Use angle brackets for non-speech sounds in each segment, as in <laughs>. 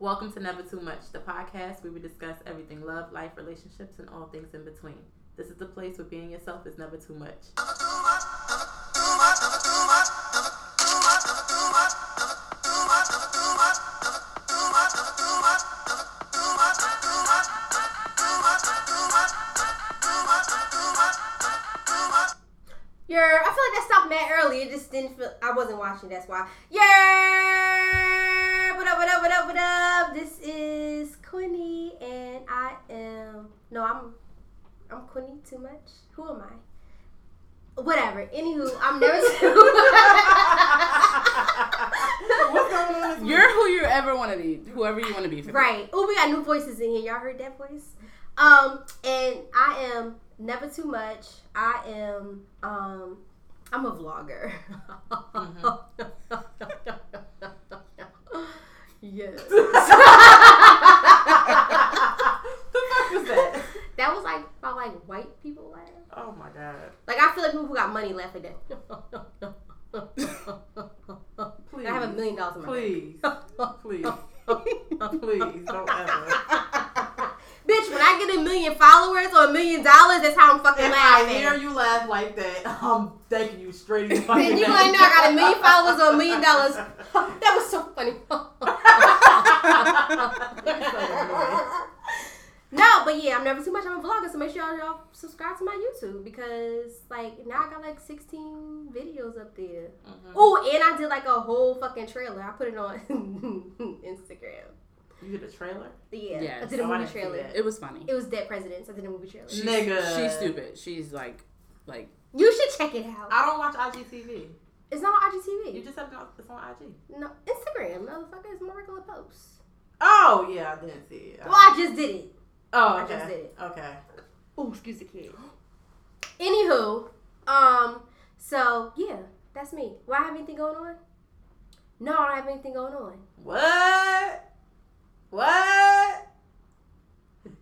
Welcome to Never Too Much, the podcast where we discuss everything love, life, relationships, and all things in between. This is the place where being yourself is never too much. You're, I feel like that stopped mad early. It just didn't feel. I wasn't watching. That's why. Yeah. What up? What up? What up? What up? Quinnie too much. Who am I? Whatever. Anywho, I'm never too. <laughs> What's going on? this week? You're who you ever want to be, whoever you want to be. For Right. Oh, we got new voices in here. Y'all heard that voice? Um, and I am never too much. I am um I'm a vlogger. <laughs> yes. <laughs> the fuck was that? That was like about like white people laugh. Oh my god. Like I feel like people who got money laugh like that. Please. I have a million dollars in my Please. Please. Please. Don't ever. <laughs> Bitch, when I get a million followers or a million dollars, that's how I'm fucking If I laughing. hear you laugh like that, I'm thanking you straight in the <laughs> Then fucking you neck. like, no, I got a million followers or a million dollars. <laughs> That was so funny. No, but yeah, I'm never too much. I'm a vlogger, so make sure y'all, y'all subscribe to my YouTube because like now I got like 16 videos up there. Mhm. Oh, and I did like a whole fucking trailer. I put it on <laughs> Instagram. You did a trailer? Yeah, I did a Oh, movie didn't trailer. It was funny. It was Dead Presidents. I did a movie trailer. She's, Nigga. she's stupid. She's like, like You should check it out. I don't watch IGTV. It's not on IGTV. You IGTV. just said no, it's on IG. No, Instagram, motherfucker. It's my regular posts. Oh yeah, I didn't see it. Well, I just did it. Oh, I okay. just did it. Okay. Oh, excuse the kid. <gasps> Anywho, um, so yeah, that's me. Why I have anything going on? No, I don't have anything going on. What? What?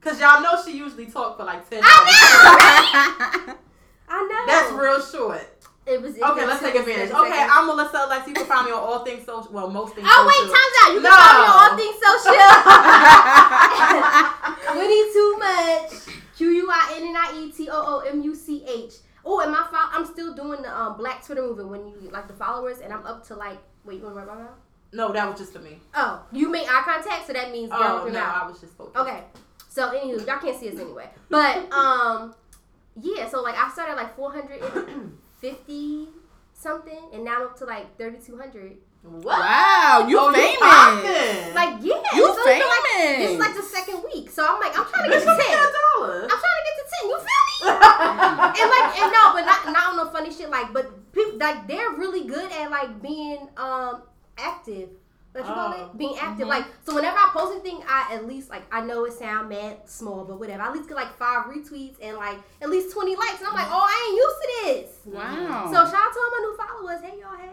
Cause y'all know she usually talk for like ten. I minutes. <laughs> I know. That's real short. It was. it Okay, was let's take two advantage. seconds. Okay, I'm Melissa Alex. You can find me on all things social. Well, most things. Oh wait, time's out. You can No. find me on all things social. <laughs> <laughs> Quinnie too much. Q U I N N I E T O O M U C H. Oh, and my fo- I'm still doing the um, Black Twitter movement when you like the followers, and I'm up to like. Wait, you want to write my mouth? No, that was just for me. Oh, you make eye contact, so that means girl Oh with no, your mouth. I was just focused. Okay. So anywho, y'all can't see us anyway. But um yeah, so like I started like 450 something and now I'm up to like 3200. What? wow, you Oh, famous. poppin'. Like yeah, You it's only been, like, famous. this is like the second week. So I'm like I'm trying to get Bitch, to you 10. got I'm dollars. trying to get to 10. You feel me? and like and no, but not not on no funny shit like but people like they're really good at like being um active. What you call Oh. it? Being active. Mhm. Like so whenever I post anything I at least like I know it sound mad small, but whatever. I at least get like five retweets and like at least twenty likes. And I'm like, oh I ain't used to this. Wow. So shout out to all my new followers. Hey y'all, hey.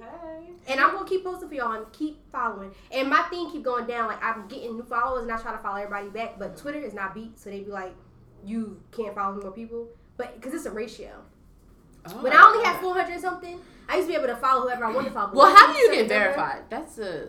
Hey. And I'm gonna keep posting for y'all and keep following. And my thing keep going down. Like I'm getting new followers and I try to follow everybody back. But Twitter is not beat, so they be like, you can't follow more people. But because it's a ratio. Oh. When I only had 400 something, I used to be able to follow whoever I wanted to follow. Well, how do you get certain number, verified? That's a.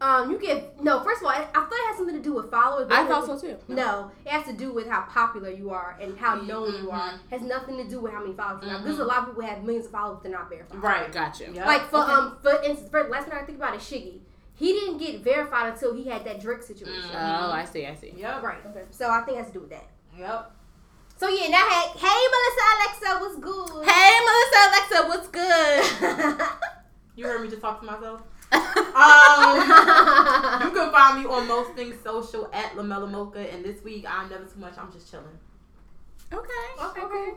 Um, you get no. First of all, I, I thought it had something to do with followers. but I thought so too. No, it has to do with how popular you are and how known you are. Mhm. Has nothing to do with how many followers you have. Because a lot of people have millions of followers, they're not verified. Right. Gotcha. Yep. Like for Okay. um for instance, for last time I think about it, Shiggy. He didn't get verified until he had that Drake situation. Oh, I see. I see. Yep. Right. Okay. So I think it has to do with that. Yep. So yeah, now hey, hey Melissa Alexa, what's good? Hey, Melissa Alexa, what's good? <laughs> You heard me just talk to myself. <laughs> Um, you can find me on most things social at Lamella Mocha, and this week I'm never too much. I'm just chilling. okay. okay, okay.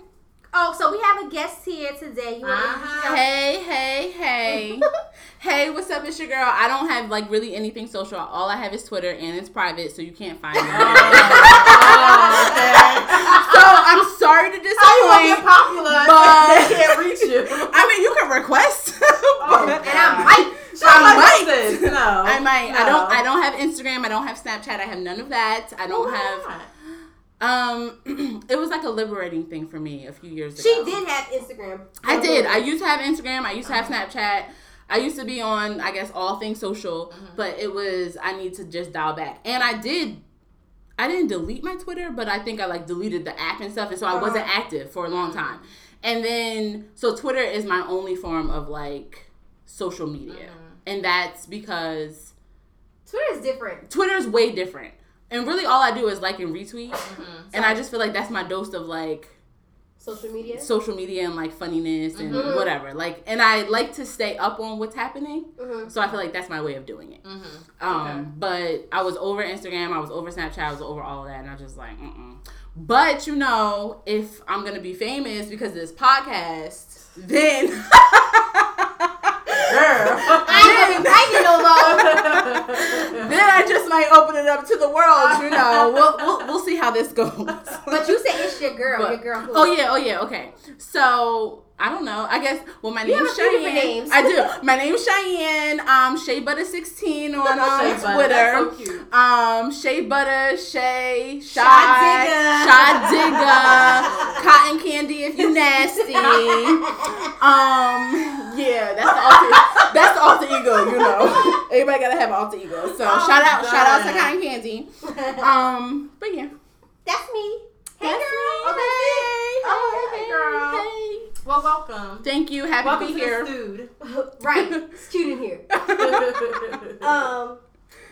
Oh, so we have a guest here today. You want to introduce Uh-huh. Hey, hey, hey. <laughs> hey, what's up? It's your girl. I don't have like really anything social. All I have is Twitter and it's private, so you can't find me. <laughs> Oh, so I'm sorry to How you disappoint. popular? <laughs> But- they can't reach you. I mean, you can request. Oh, And I might. I might. No, I might. I don't. I don't have Instagram. I don't have Snapchat. I have none of that. I don't have. Um, <clears throat> it was like a liberating thing for me a few years ago. She did have Instagram. I did. I used to have Instagram. I used to have Snapchat. I used to be on, I guess, all things social, Mm-hmm. but it was I need to just dial back, and I did. I didn't delete my Twitter, but I think I like deleted the app and stuff, and so I wasn't Uh-huh. active for a long Mm-hmm. time. And then, so Twitter is my only form of like social media, Mm-hmm. and that's because Twitter is different. Twitter is way different. And really, all I do is like and retweet, Mm-hmm. and I just feel like that's my dose of like Social media. social media and like funniness and Mhm. whatever. Like, and I like to stay up on what's happening. Mhm. So I feel like that's my way of doing it. Mm-hmm. Um, Okay. but I was over Instagram, I was over Snapchat, I was over all of that, and I was just like, mm But you know, if I'm gonna be famous because of this podcast, then <laughs> Girl. I ain't pregnant no more. <laughs> then I just might open it up to the world. You know, we'll we'll, we'll see how this goes. But you say it's your girl. But- your girl. Who? Oh yeah, oh yeah, okay. So I don't know. I guess well my You name's have a few different Cheyenne. names. I do. My name's Cheyenne. Um Shea Butter 16 <laughs> on um, Shea Twitter. so. Um Shea Butter, Shay, Shy. Shot digger, Cotton Candy if you nasty. <laughs> Um yeah, that's the alter that's the alter ego, you know. Everybody gotta have an alter ego. So Oh, shout out shout out to God. Cotton Candy. Um but yeah. That's me. Hey That's girl. me. Oh, that's it. Oh, hey, girl. Hey. Well, welcome. Thank you. Happy Welcome to be here. dude. <laughs> right. It's cute in here. <laughs> Um.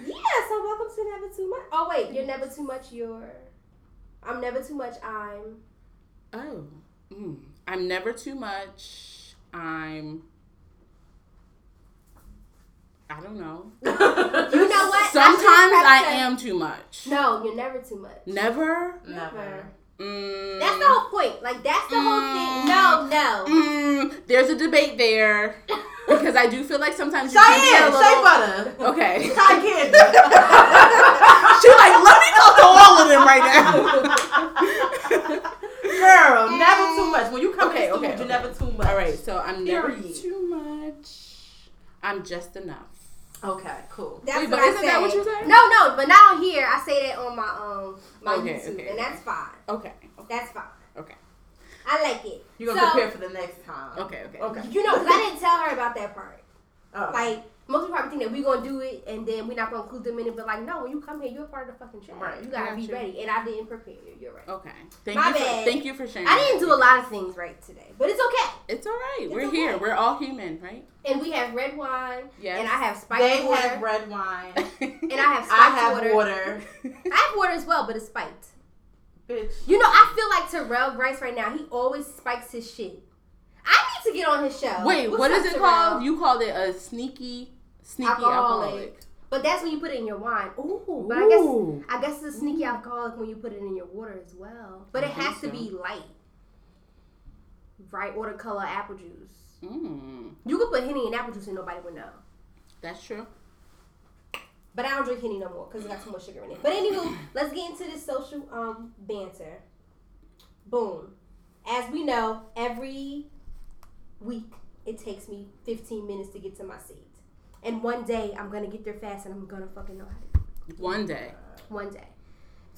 Yeah. So welcome to Never Too Much. Oh wait, you're never too much. You're. I'm never too much. I'm. Oh. Mm. I'm never too much. I'm. I don't know. <laughs> You know what? Sometimes I, I am too much. No, you're never too much. Never. Never. Mm. That's the whole point. Like that's the whole thing. No, no. Mm, there's a debate there <laughs> because I do feel like sometimes you can Cheyenne, be a shea little. butter. Okay. <laughs> Cotton candy. she like let me talk to all of them right now. Girl, never too much. When you come Okay, to the okay, food, you're never too much. all right, so I'm never Period. too much. I'm just enough. Okay, cool. That's Wait, what but I that what you? No, no, but not on here. I say that on my um my Okay, YouTube, okay. and that's fine. Okay. That's fine. Okay. I like it. You're gonna So- prepare for the next time. Okay. Okay. Okay. You know, 'cause I didn't tell her about that part. Oh. Like most people probably think that we're gonna do it and then we're not gonna include them in it. But like, no, when you come here, you're a part of the fucking show. Right. You gotta be you. ready, and I didn't prepare you. You're right. Okay. Thank My you. For, bad. thank you for sharing. I didn't do a lot of things right today, but it's okay. It's all right. It's We're okay. here. We're all human, right? And we have red wine, Yes. and I have spiked they water, have red wine. <laughs> and I have spiked I have water. water. <laughs> I have water as well, but it's spiked. Bitch. You know, I feel like Terrell Grice right now. He always spikes his shit. I need to get on his show. Wait, What's what up, is it Terrell? called? You called it a sneaky, sneaky Alcoholic. alcoholic. But that's when you put it in your wine. Ooh, but I guess I guess it's a sneaky alcoholic when you put it in your water as well. But I it has to be light. Right, watercolor apple juice. Mm, You could put Henny in apple juice and nobody would know. that's true. But I don't drink Henny no more because it got too much sugar in it. But anywho, let's get into this social um banter. Boom. As we know, every week it takes me 15 minutes to get to my seat. And one day I'm gonna get there fast and I'm gonna fucking know how to do it. One day. One day.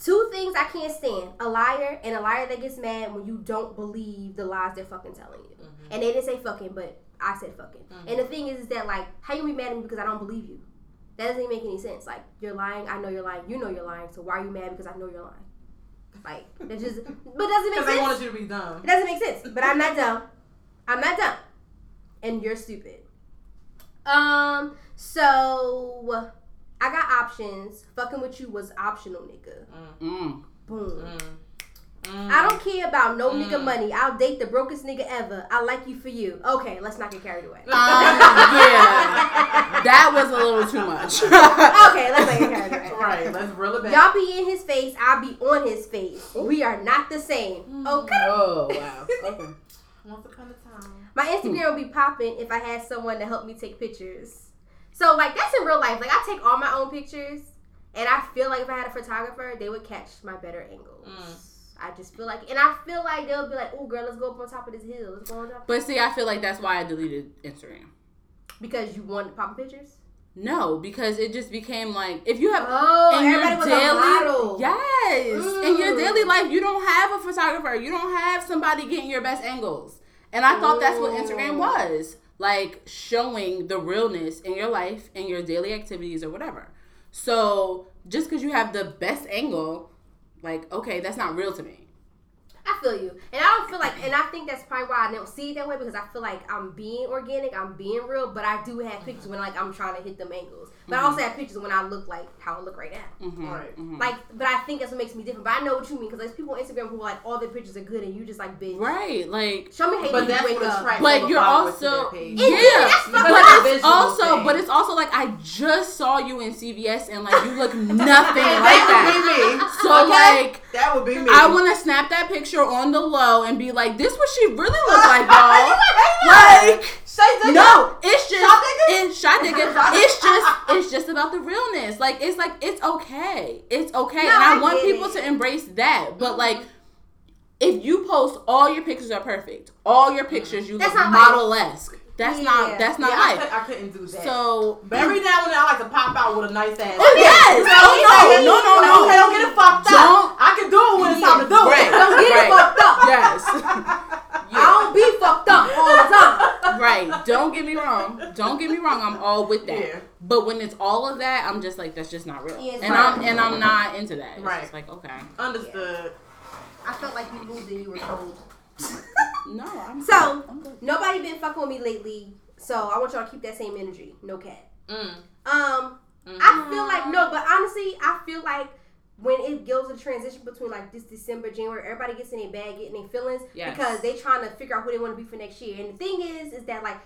Two things I can't stand: a liar and a liar that gets mad when you don't believe the lies they're fucking telling you. Mm-hmm. And they didn't say fucking, but I said fucking. Mm-hmm. And the thing is, is that like, how you be mad at me because I don't believe you? That doesn't even make any sense. Like, you're lying. I know you're lying. You know you're lying. So why are you mad because I know you're lying? Like, that just, but doesn't make Because they wanted you to be dumb. It doesn't make sense. But I'm not dumb. I'm not dumb. And you're stupid. Um, so I got options. Fucking with you was optional, nigga. Mm. Boom. Mm. Mm. I don't care about no nigga Mm. money. I'll date the brokest nigga ever. I like you for you. Okay, let's not get carried away. Um, yeah, that was a little too much. <laughs> okay, let's not get carried away. <laughs> Right, let's reel it back. Y'all be in his face, I'll be on his face. We are not the same. Okay. Oh wow. Okay. <laughs> Once upon a time. My Instagram would be popping if I had someone to help me take pictures. So like that's in real life. Like I take all my own pictures, and I feel like if I had a photographer, they would catch my better angles. Mm. I just feel like, and I feel like they'll be like, "Oh, girl, let's go up on top of this hill. Let's go on top." But see, I feel like that's why I deleted Instagram. Because you wanted to pop pictures. No, because it just became like if you have Oh, in your everybody was a model. Yes. In your daily life, you don't have a photographer. You don't have somebody getting your best angles. And I thought that's what Instagram Mm. was. like showing the realness in your life and your daily activities or whatever. So just because you have the best angle, like okay, that's not real to me. I feel you, and I don't feel like, and I think that's probably why I don't see it that way because I feel like I'm being organic, I'm being real, but I do have pictures when like I'm trying to hit them angles. But I also have pictures when I look like how I look right now. Mhm, Right. mhm. Like, but I think that's what makes me different. But I know what you mean because there's people on Instagram who are like all their pictures are good and you just like bitch. right, like Show me how But you that's wake what up. attracts But you're also their page. It- yeah, that's but fucking it's visual also thing. but it's also like I just saw you in CVS and like you look <laughs> nothing like that that. would be me. So Okay? like that would be me. I want to snap that picture on the low and be like, this is what she really look like, <laughs> y'all. like, like no, it's just it's shot digger. <laughs> It's just it's just about the realness. Like it's like it's okay. It's okay. No, and I, I want people it. to embrace that. But mm-hmm. like if you post all your pictures are perfect, all your pictures you That's look not model esque. That's Yeah. not that's not yeah, I, life. could, I couldn't do that. So but every now and then I like to pop out with a nice ass. Oh, yes. You I'm Oh, saying? no, no, no, Like, no. Okay, don't get it fucked Don't- up. I can do it when it's time to do Right. it. Don't get Right. it fucked up. yes. <laughs> I don't be fucked up all the time. right. Don't get me wrong. Don't get me wrong. I'm all with that. Yeah. But when it's all of that, I'm just like that's just not real. Yeah, and right. I'm and I'm not into that. It's Right. just like okay. Understood. I felt like you moved and you were told. <laughs> No, I'm So- I'm good. Nobody been fucking with me lately, so I want y'all to keep that same energy. No cat. Mm. Um, Mhm. I feel like no, but honestly, I feel like when it goes to transition between like this December, January, everybody gets in their bag, getting their feelings Yes. because they trying to figure out who they want to be for next year. And the thing is, is that like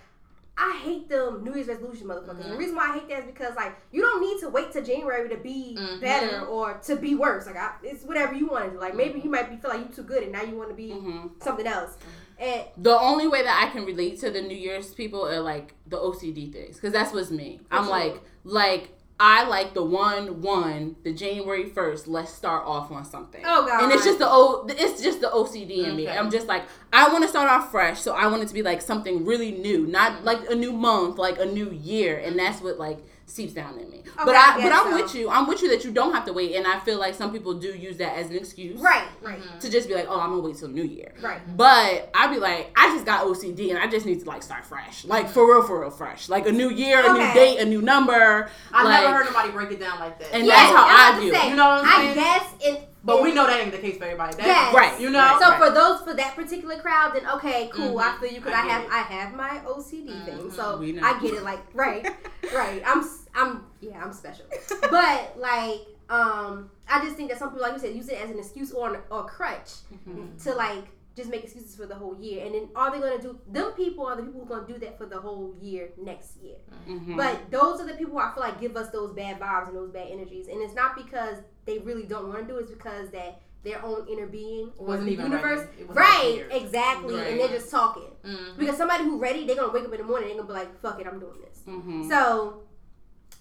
I hate them New Year's resolution motherfuckers. And the reason why I hate that is because like you don't need to wait till January to be Mhm. better or to be worse. Like I, it's whatever you want to do. Like maybe you might be feel like you too good and now you want to be Mhm. something else. And The only way that I can relate to the New Year's people are like the OCD things, because that's what's me. I'm like, like I like the one one, the January first. Let's start off on something. Oh, God. And it's just the o, it's just the OCD in me. I'm just like, I want to start off fresh, so I want it to be like something really new, not mm-hmm. like a new month, like a new year, and that's what like seeps down in me. but I, I but I'm so. with you. I'm with you that you don't have to wait, and I feel like some people do use that as an excuse, right, right, to just be like, oh, I'm gonna wait till New Year. right. But I'd be like, I just got OCD and I just need to like start fresh. Like for real, for real, fresh. Like a new year, a new date, a new number. I like, never heard nobody break it down like that. And Yeah, that's how I'm I about view say. You know what I'm I saying? guess in but we know that ain't the case for everybody. That, Yes. Right. You know? So right. for those for that particular crowd, then okay, cool. I Mhm. feel you because I I, have it. I have my OCD thing, so We know. I get it. Like right, <laughs> right. I'm s- I'm yeah, I'm special. But like um, I just think that some people, like you said, use it as an excuse or an, or crutch Mm-hmm. to like just make excuses for the whole year. And then are they gonna do? Them people are the people who are gonna do that for the whole year next year. Mhm. But those are the people who I feel like give us those bad vibes and those bad energies. And it's not because they really don't want to do it, it's because that their own inner being or Wasn't the even universe. Right, exactly. Right. And they're just talking. Mhm. Because somebody who ready, they're gonna wake up in the morning and they're gonna be like, fuck it, I'm doing this. Mhm. So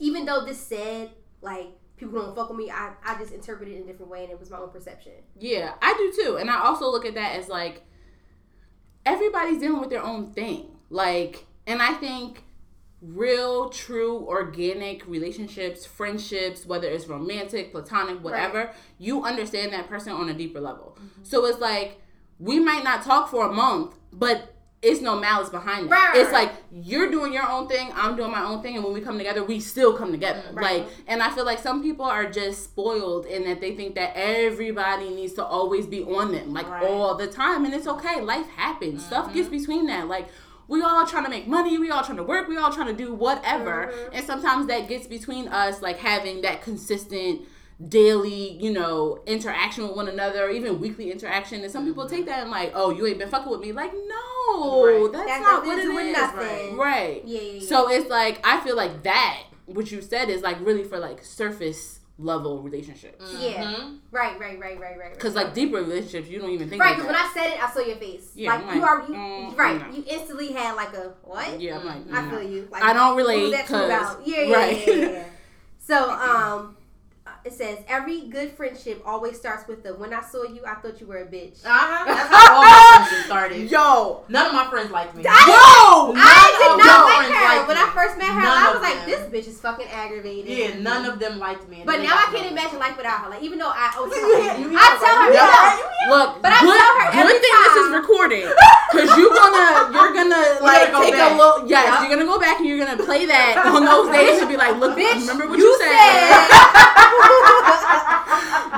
even though this said like people don't fuck with me, I, I just interpreted it in a different way and it was my own perception. yeah, I do too. And I also look at that as like everybody's dealing with their own thing. Like, and I think real, true, organic relationships, friendships, whether it's romantic, platonic, whatever, you understand that person on a deeper level. Mm-hmm. So it's like we might not talk for a month, but it's no malice behind that. Right. It's like you're doing your own thing, I'm doing my own thing, and when we come together, we still come together. Mm, right. Like, and I feel like some people are just spoiled in that they think that everybody needs to always be on them, like Right. all the time, and it's okay. Life happens. Stuff gets mm-hmm. between that. Like. We all trying to make money. We all trying to work. We all trying to do whatever. Mm-hmm. And sometimes that gets between us, like having that consistent daily, you know, interaction with one another, or even weekly interaction. And some people take that and like, oh, you ain't been fucking with me. Like, no, Right. that's That not what it is. do nothing. Right. Yeah, yeah, yeah. So it's like I feel like that what you said is like really for like surface level relationships. Yeah. Mhm. Right, right, right, right, right. right. Because like deeper relationships, you don't even think. Right, like because when. I said it, I saw your face. Yeah, like, I'm you are, you, mm, right? no. You instantly had like a what? yeah, I'm like, I mm, feel you. Like, I don't what was relate that about? Yeah, yeah, right. yeah, yeah, yeah. So, <laughs> um, it says every good friendship always starts with the "When I saw you, I thought you were a bitch." Uh-huh. That's how all my friendships started. <laughs> Yo, None of my friends like me. yo, I did not like her liked when me. I first met her. None I was like, them. "This bitch is fucking aggravated." Yeah, none of them liked me. But now I can't me. imagine life without her. Like even though I, <laughs> oh, You hear- you I tell her, right? no. You hear? Look, But I good, tell her every good thing this is time. recorded, <laughs> cause you gonna you're gonna like take a little. Yes, you're gonna go back and you're gonna play that on those days and be like, look, Bitch, remember what you you, said.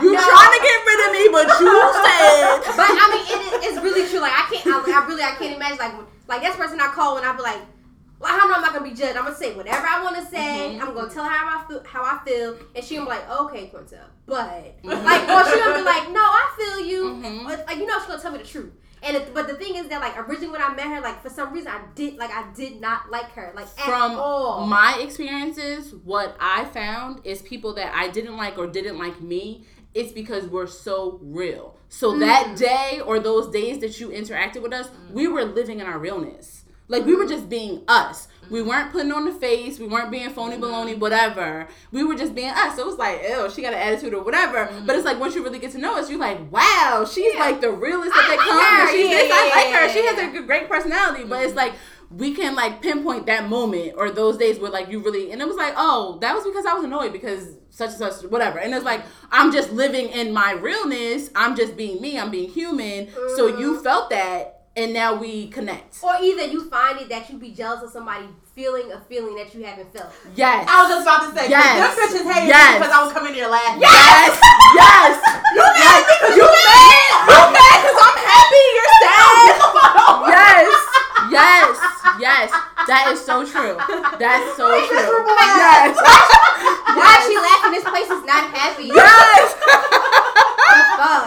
You trying to get rid of me, but you said. <laughs> But I mean, it it's really true. Like I can't, I, I really, I can't imagine like like that's the person I call when I be like, well, how know I'm not gonna be judged? I'm gonna say whatever I want to say. Mhm. I'm gonna tell her how I feel, how I feel, and she gonna be like, okay, Quinta, but like, or she gonna be like, no, I feel you. Mhm. But, like you know, she gonna tell me the truth. And it, but the thing is that like originally when I met her, like for some reason I did like I did not like her like From all. my experiences, what I found is people that I didn't like or didn't like me. It's because we're so real. So that Mm. day or those days that you interacted with us, we were living in our realness. Like we were just being us. We weren't putting on the face. We weren't being phony mm-hmm. baloney, whatever. We were just being us. So it was like, ew, she got an attitude or whatever. Mm-hmm. But it's like once you really get to know us, you're like, wow, she's Yeah. like the realest that they like come. her. she's Yeah, this. I like her. She has a great personality. But it's mm-hmm. like we can like pinpoint that moment or those days where like you really and it was like, oh, that was because I was annoyed because such and such whatever. And it's like I'm just living in my realness. I'm just being me. I'm being human. So you Mm-hmm. felt that and now we connect. or either you find it that you be jealous of somebody feeling a feeling that you haven't felt. Yes. I was just about to say, Yes. yes. them bitches hated Yes. me because I was coming here laughing. Yes. yes. <laughs> You mad because you mad? You mad because I'm happy? You're sad? Yes. Yes. Yes. That is so true. That's so true. Yes. Why is she laughing? This place is not happy. Yes. <laughs> The fuck?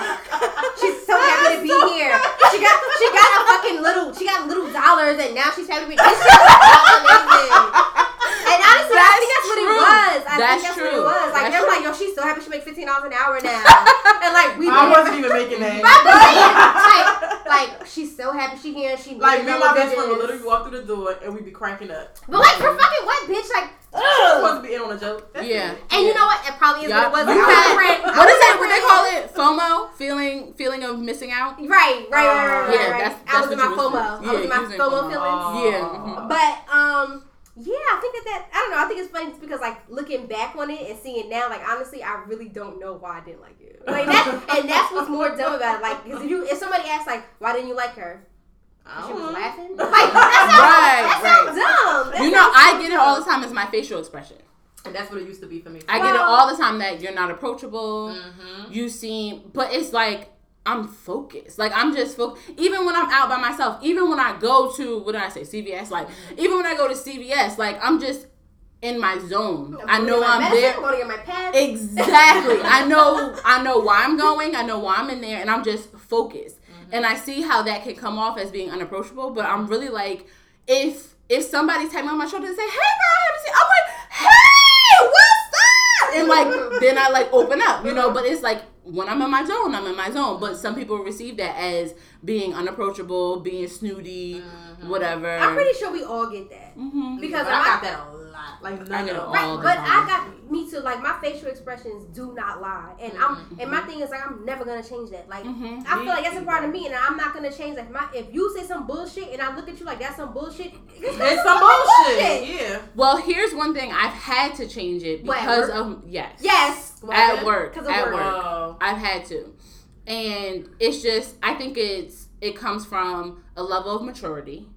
She's so happy to be here. She got she got a fucking little she got little dollars and now she's happy to be this shit is not amazing. And honestly, I think that's what it was. I That's think that's true. what it was. Like That's they're true. like, yo, she's so happy she makes fifteen dollars an hour now. <laughs> And like we I wasn't even making <laughs> that. like, like she's so happy she here and she Like me and my best friend would business. literally walk through the door and we'd be cranking up. But like for fucking what bitch? Like She ugh. supposed to be in on a joke. That's Yeah. it. And you know what? It probably is Yup. what it was. You I was had- a friend. I What is that? a What they call it? FOMO, feeling feeling of missing out. Right, right, right, right, right. Yeah, right. that's- I was in my FOMO. doing. I was in my you was in FOMO FOMO. feelings. Yeah. Aw. mhm. But um, yeah, I think that that I don't know. I think it's funny just because like looking back on it and seeing it now, like honestly, I really don't know why I didn't like it. Like that, and that's what's more dumb about it. Like, 'cause if you if somebody asks like, why didn't you like her? I She was laughing. <laughs> Like that sounds, Right, that sounds dumb. That You know, I get it all the time as my facial expression. And that's what it used to be for me. I get it all the time that you're not approachable. Mm-hmm. You seem, but it's like I'm focused. Like I'm just focused. Even when I'm out by myself, even when I go to what did I say, CVS. Like even when I go to CVS, like I'm just in my zone. I know I'm medicine, there. I'm going to get my pads. Exactly. I know I know why I'm going. I know why I'm in there and I'm just focused. And I see how that can come off as being unapproachable, but I'm really like if if somebody's tapping on my shoulder and say, "Hey girl, I have you seen?" I'm like, "Hey, what's up?" And like <laughs> then I like open up, you know, but it's like when I'm in my zone, I'm in my zone. But some people receive that as being unapproachable, being snooty, whatever. I'm pretty sure we all get that. hmm Because I I- got that a lot. Like none I get of all Right, but time. I got me too. Like my facial expressions do not lie, and I'm and my thing is like I'm never gonna change that. Like Mhm. I feel like that's a part of me, and I'm not gonna change. Like my if you say some bullshit and I look at you like that's some bullshit, it's, <laughs> It's some bullshit. Yeah. Well, here's one thing I've had to change it because work? of yes. Yes, At work. 'Cause of At work. work. Oh. I've had to. And it's just I think it's it comes from a level of maturity.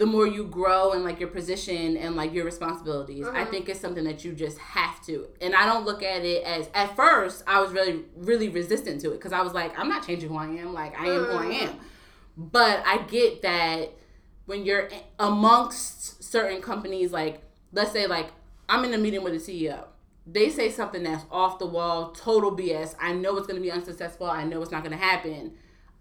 The more you grow and like your position and like your responsibilities, I Mhm. think it's something that you just have to. And I don't look at it as at first I was really really resistant to it because I was like I'm not changing who I am. Like I am who I Mhm. am. But I get that when you're amongst certain companies, like let's say like I'm in a meeting with a CEO, they say something that's off the wall, total BS. I know it's gonna be unsuccessful. I know it's not gonna happen.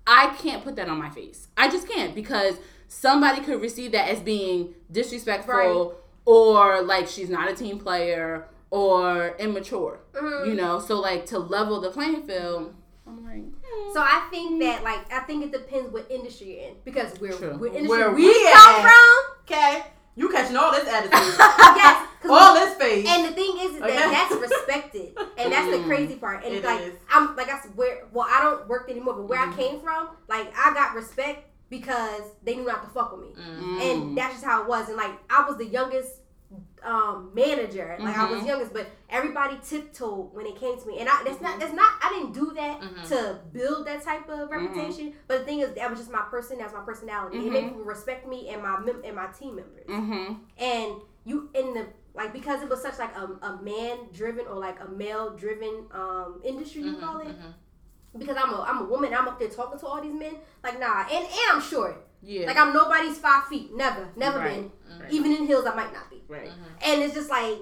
I can't put that on my face. I just can't because somebody could receive that as being disrespectful Right. or like she's not a team player or immature. Mhm. You know, so like to level the playing field, I'm like, hmm. So I think that like I think it depends what industry you're in because we're True. what industry Where we, we come at. from. Okay. You catching all this attitude. <laughs> Yes, 'cause all this face. And the thing is, is that Okay. that's respected, and and that's the Mm. <laughs> crazy part. And It like is. I'm like I said where well I don't work anymore, but where Mhm. I came from, like I got respect because they knew not to fuck with me, Mm. and that's just how it was. And like I was the youngest um manager, like I was Mhm. youngest, but everybody tiptoed when it came to me, and I that's not that's not I didn't do that Mhm. to build that type of reputation. But the thing is, that was just my person. That's my personality. It made people respect me and my mem- and my team members Mm-hmm. and you in the like because it was such like a, a man driven or like a male driven um industry you call it. Because I'm a I'm a woman I'm up there talking to all these men. Like nah and and I'm short. Yeah. like I'm nobody's five feet. Never never Right. been. Right. even in heels I might not be. Right. Mm-hmm. and it's just like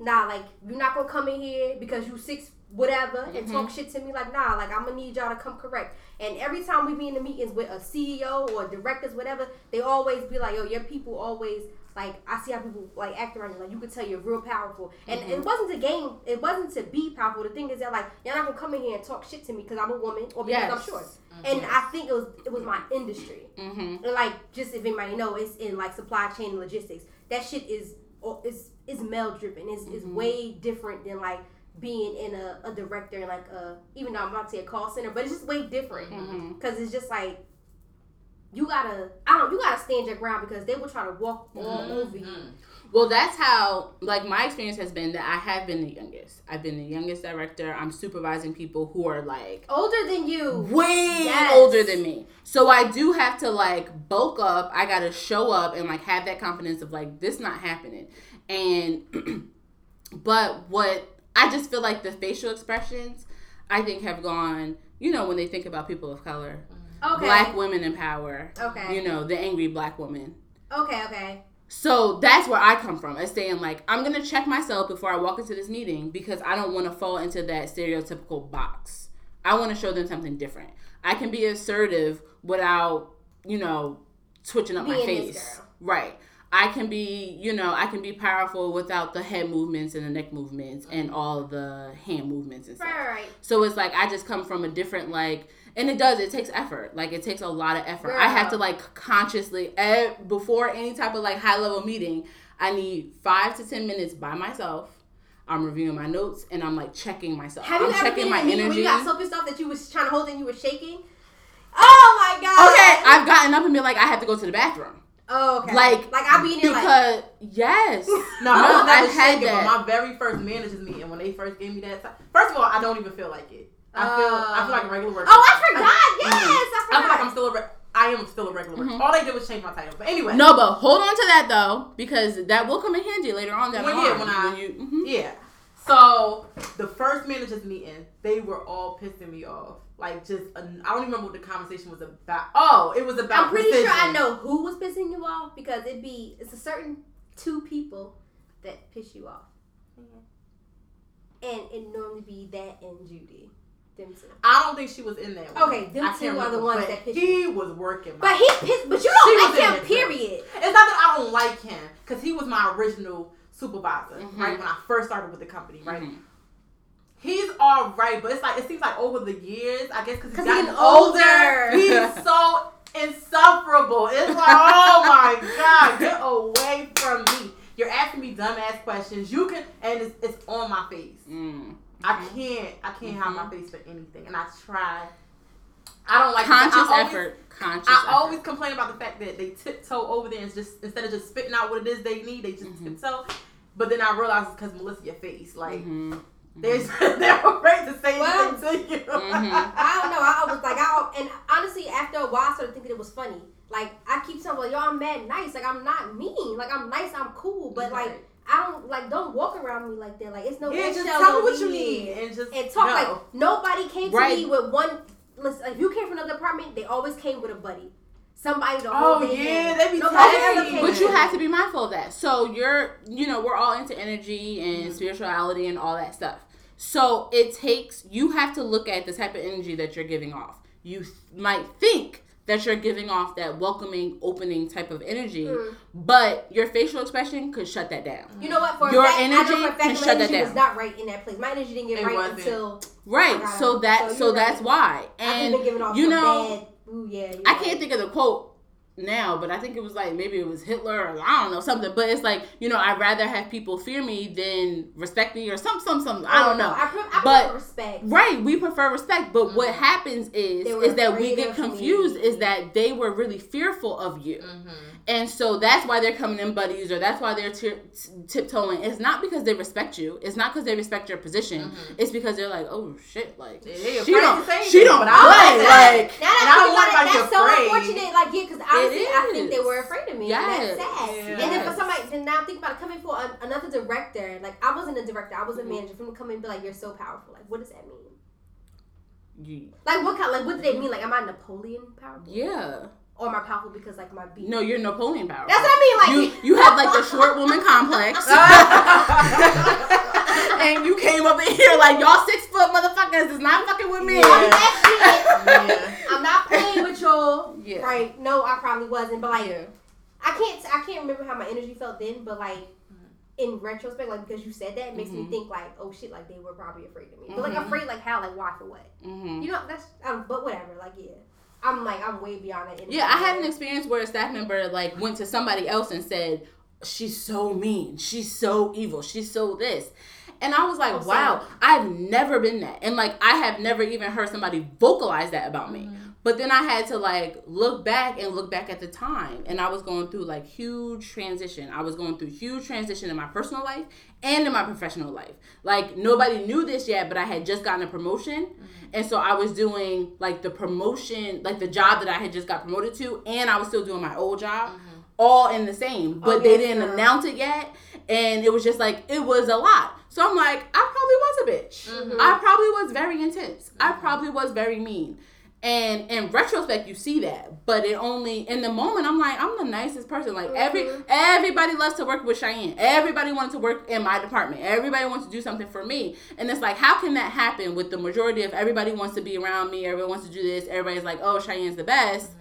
nah like you're not gonna come in here because you six whatever and mm-hmm. talk shit to me. Like nah like I'm gonna need y'all to come correct. And every time we be in the meetings with a CEO or directors whatever they always be like yo your people always like I see how people like act around you like you could tell you're real powerful and it wasn't to gain it wasn't to be powerful the thing is that like you're not gonna come in here and talk shit to me because I'm a woman or because I'm Yes. short and I think it was it was my industry Mm-hmm. and like just if anybody know, it's in like supply chain and logistics. That shit is is is male driven. It's is Mm-hmm. way different than like being in a, a director and like a even though I'm about to say a call center, but it's just way different because it's just like you gotta I don't you gotta stand your ground because they will try to walk all Mm-hmm. over you. Mhm. Well, that's how, like, my experience has been that I have been the youngest. I've been the youngest director. I'm supervising people who are, like, Older than you. way Yes. older than me. So I do have to, like, bulk up. I got to show up and, like, have that confidence of, like, this not happening. And, <clears throat> but what, I just feel like the facial expressions, I think, have gone, you know, when they think about people of color, Okay. black women in power, Okay. you know, the angry black woman. Okay. Okay. So that's where I come from. As saying like I'm gonna check myself before I walk into this meeting because I don't want to fall into that stereotypical box. I want to show them something different. I can be assertive without, you know, twitching up my Being this face. Right. I can be, you know, I can be powerful without the head movements and the neck movements and all the hand movements and stuff. Right. Right. So it's like I just come from a different like, and it does. It takes effort. Like it takes a lot of effort. I have to like consciously eh, before any type of like high level meeting. I need five to ten minutes by myself. I'm reviewing my notes and I'm like checking myself. Have I'm you ever checking been my in energy. when you got so pissed off that you was trying to hold and you were shaking? Oh my god. okay, I've gotten up and been like, I have to go to the bathroom. Oh, okay. Like, like I be in there like. Because yes, <laughs> No, was I've had shaking, that. my very first managers meeting when they first gave me that time. First of all, I don't even feel like it. I feel I feel like a regular worker. Oh, I forgot. Mm-hmm. Yes, I I forgot. feel like I'm still a re- I am still a regular worker. Mm-hmm. All they did was change my title. But anyway. no, but hold on to that though because that will come in handy later on That Well, yeah, when I- you, mhm. Yeah. So the first managers meeting, they were all pissing me off. Like just, I don't even remember what the conversation was about. Oh, it was about. I'm pretty sure I know who was pissing you off because it'd be it's a certain two people that piss you off, mm-hmm. and it normally be that and Judy, them two. I don't think she was in there. Okay, them I two are the remember, ones that piss He was working. But he pissed. But you don't like in him. Period. It's not that I don't like him, because he was my original supervisor, Mhm. right? When I first started with the company, right? Mhm. He's all right, but it's like it seems like over the years, I guess, because he's gotten he's older, older. he's <laughs> so insufferable. It's like, oh my god, get away from me! You're asking me dumbass questions. You can, and it's, it's on my face. Mm. I can't, I can't hide my face for anything, and I try. I don't like Conscious I always- effort. Conscious I effort. always complain about the fact that they tiptoe over there and just instead of just spitting out what it is they need, they just Mhm. tiptoe. But then I realize it's because Melissa, your face, like Mhm. they're <laughs> they're afraid to say Well- anything to you. Mhm. <laughs> I don't know. I was like, I and honestly, after a while, I started thinking it was funny. Like I keep telling, like, yo, I'm mad nice. Like I'm not mean. Like I'm nice. I'm cool. But like Right. I don't like don't walk around me like that. Like it's no yeah, just eggshells tell me what you here. need and just and talk no. like nobody came to Right. me with one. Listen, if you came from another department, they always came with a buddy, somebody to Oh, hold their yeah, hand. they be Nobody tagging ever you. came But you have to be mindful of that. So you're, you know, we're all into energy and Mm-hmm. spirituality and all that stuff. So it takes, you have to look at the type of energy that you're giving off. You th- might think that you're giving off that welcoming, opening type of energy, Mm. but your facial expression could shut that down. You know what? For Your fact, I know energy for fact can my shut that down. was not right in that place. My energy didn't get It right wasn't. until Right. got So that So so you're that's right. why. I've And been giving off you know, bad. Ooh, yeah. you're I right. can't think of the quote now, but I think it was like maybe it was Hitler or I don't know something. But it's like you know I'd rather have people fear me than respect me or some some some I don't know. I, pre- I But- prefer respect. Right, we prefer respect, but what happens is is that we get of me. confused. Is that they were really fearful of you, Mm-hmm. And so that's why they're coming in buddies, or that's why they're ti- tiptoeing. It's not because they respect you. It's not because they respect your position. It's because they're like, oh shit, like They she don't, say she don't but play. like. Like Now that And I I don't want think about it, anybody that's so afraid. unfortunate. Like, yeah, because honestly, I think they were afraid of me. Yes. And that's sad. Yeah. And then for somebody to now think about it, coming for an, another director, like I wasn't a director, I was Mm-hmm. a manager. Them to come and be like, "You're so powerful," like, what does that mean? you- Like, what kind? Like, what do they mean? Like, am I Napoleon powerful, yeah, or am I powerful because like my beat? no, you're Napoleon power. that's what I mean. Like, you <laughs> you have like the short woman complex. <laughs> <laughs> and you came up in here like y'all six foot motherfuckers is not fucking with me. I mean, that Yeah. shit. I'm not playing with y'all. Yeah. Right? No, I probably wasn't. But like, Yeah. I can't. I can't remember how my energy felt then. But like. In retrospect, like because you said that, it makes me Mhm. think like, oh shit, like they were probably afraid of me. But like Mhm. afraid, like how, like why for what? hmm You know, that's um, but whatever. Like yeah, I'm like I'm way beyond that. Yeah, I had an experience where a staff member like went to somebody else and said, "She's so mean. She's so evil. She's so this." And I was like, Oh. "Wow, I've never been that." And like I have never even heard somebody vocalize that about me. Mm-hmm. But then I had to like look back and look back at the time and I was going through like huge transition. I was going through huge transition in my personal life and in my professional life. Like nobody knew this yet, but I had just gotten a promotion. Mm-hmm. And so I was doing like the promotion, like the job that I had just got promoted to, and I was still doing my old job, mm-hmm. all in the same. Oh, but Oh, they didn't announce it yet. And it was just like, it was a lot. So I'm like, I probably was a bitch. Mm-hmm. I probably was very intense. I mm-hmm. probably was very mean. And in retrospect, you see that, but it only in the moment. I'm like, I'm the nicest person. Like every Mhm. everybody loves to work with Cheyenne. Everybody wants to work in my department. Everybody wants to do something for me. And it's like, how can that happen with the majority of everybody wants to be around me? Everybody wants to do this. Everybody's like, oh, Cheyenne's the best.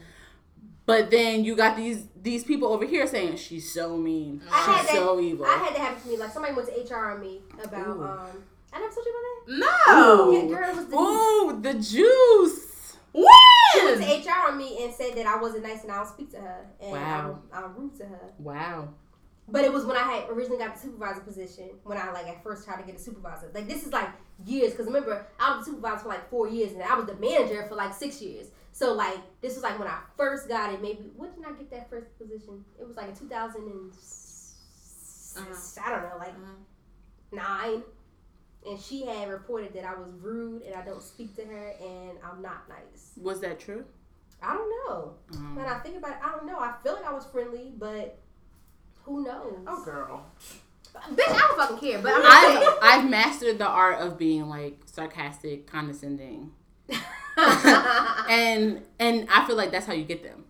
But then you got these these people over here saying she's so mean. I had She's that- so evil. I had that happen to me. Like somebody went to HR on me about Ooh. um. I never told you about No. that. Yeah, girl, it was the Ooh, the juice. She went When? to HR on me and said that I wasn't nice and I don't speak to her and Wow. I'm, I'm rude to her. Wow. But it was when I had originally got the supervisor position when I like at first tried to get a supervisor. Like this is like years because remember I was the supervisor for like four years and I was the manager for like six years. So like this was like when I first got it. Maybe when did I get that first position? It was like in two thousand and uh-huh. I don't know like uh-huh. nine. And she had reported that I was rude and I don't speak to her and I'm not nice. Was that true? I don't know. Um, When I think about it, I don't know. I feel like I was friendly, but who knows? Oh, girl. Bitch, I don't fucking care. But I'm. I've, I've mastered the art of being like sarcastic, condescending, <laughs> <laughs> and and I feel like that's how you get them.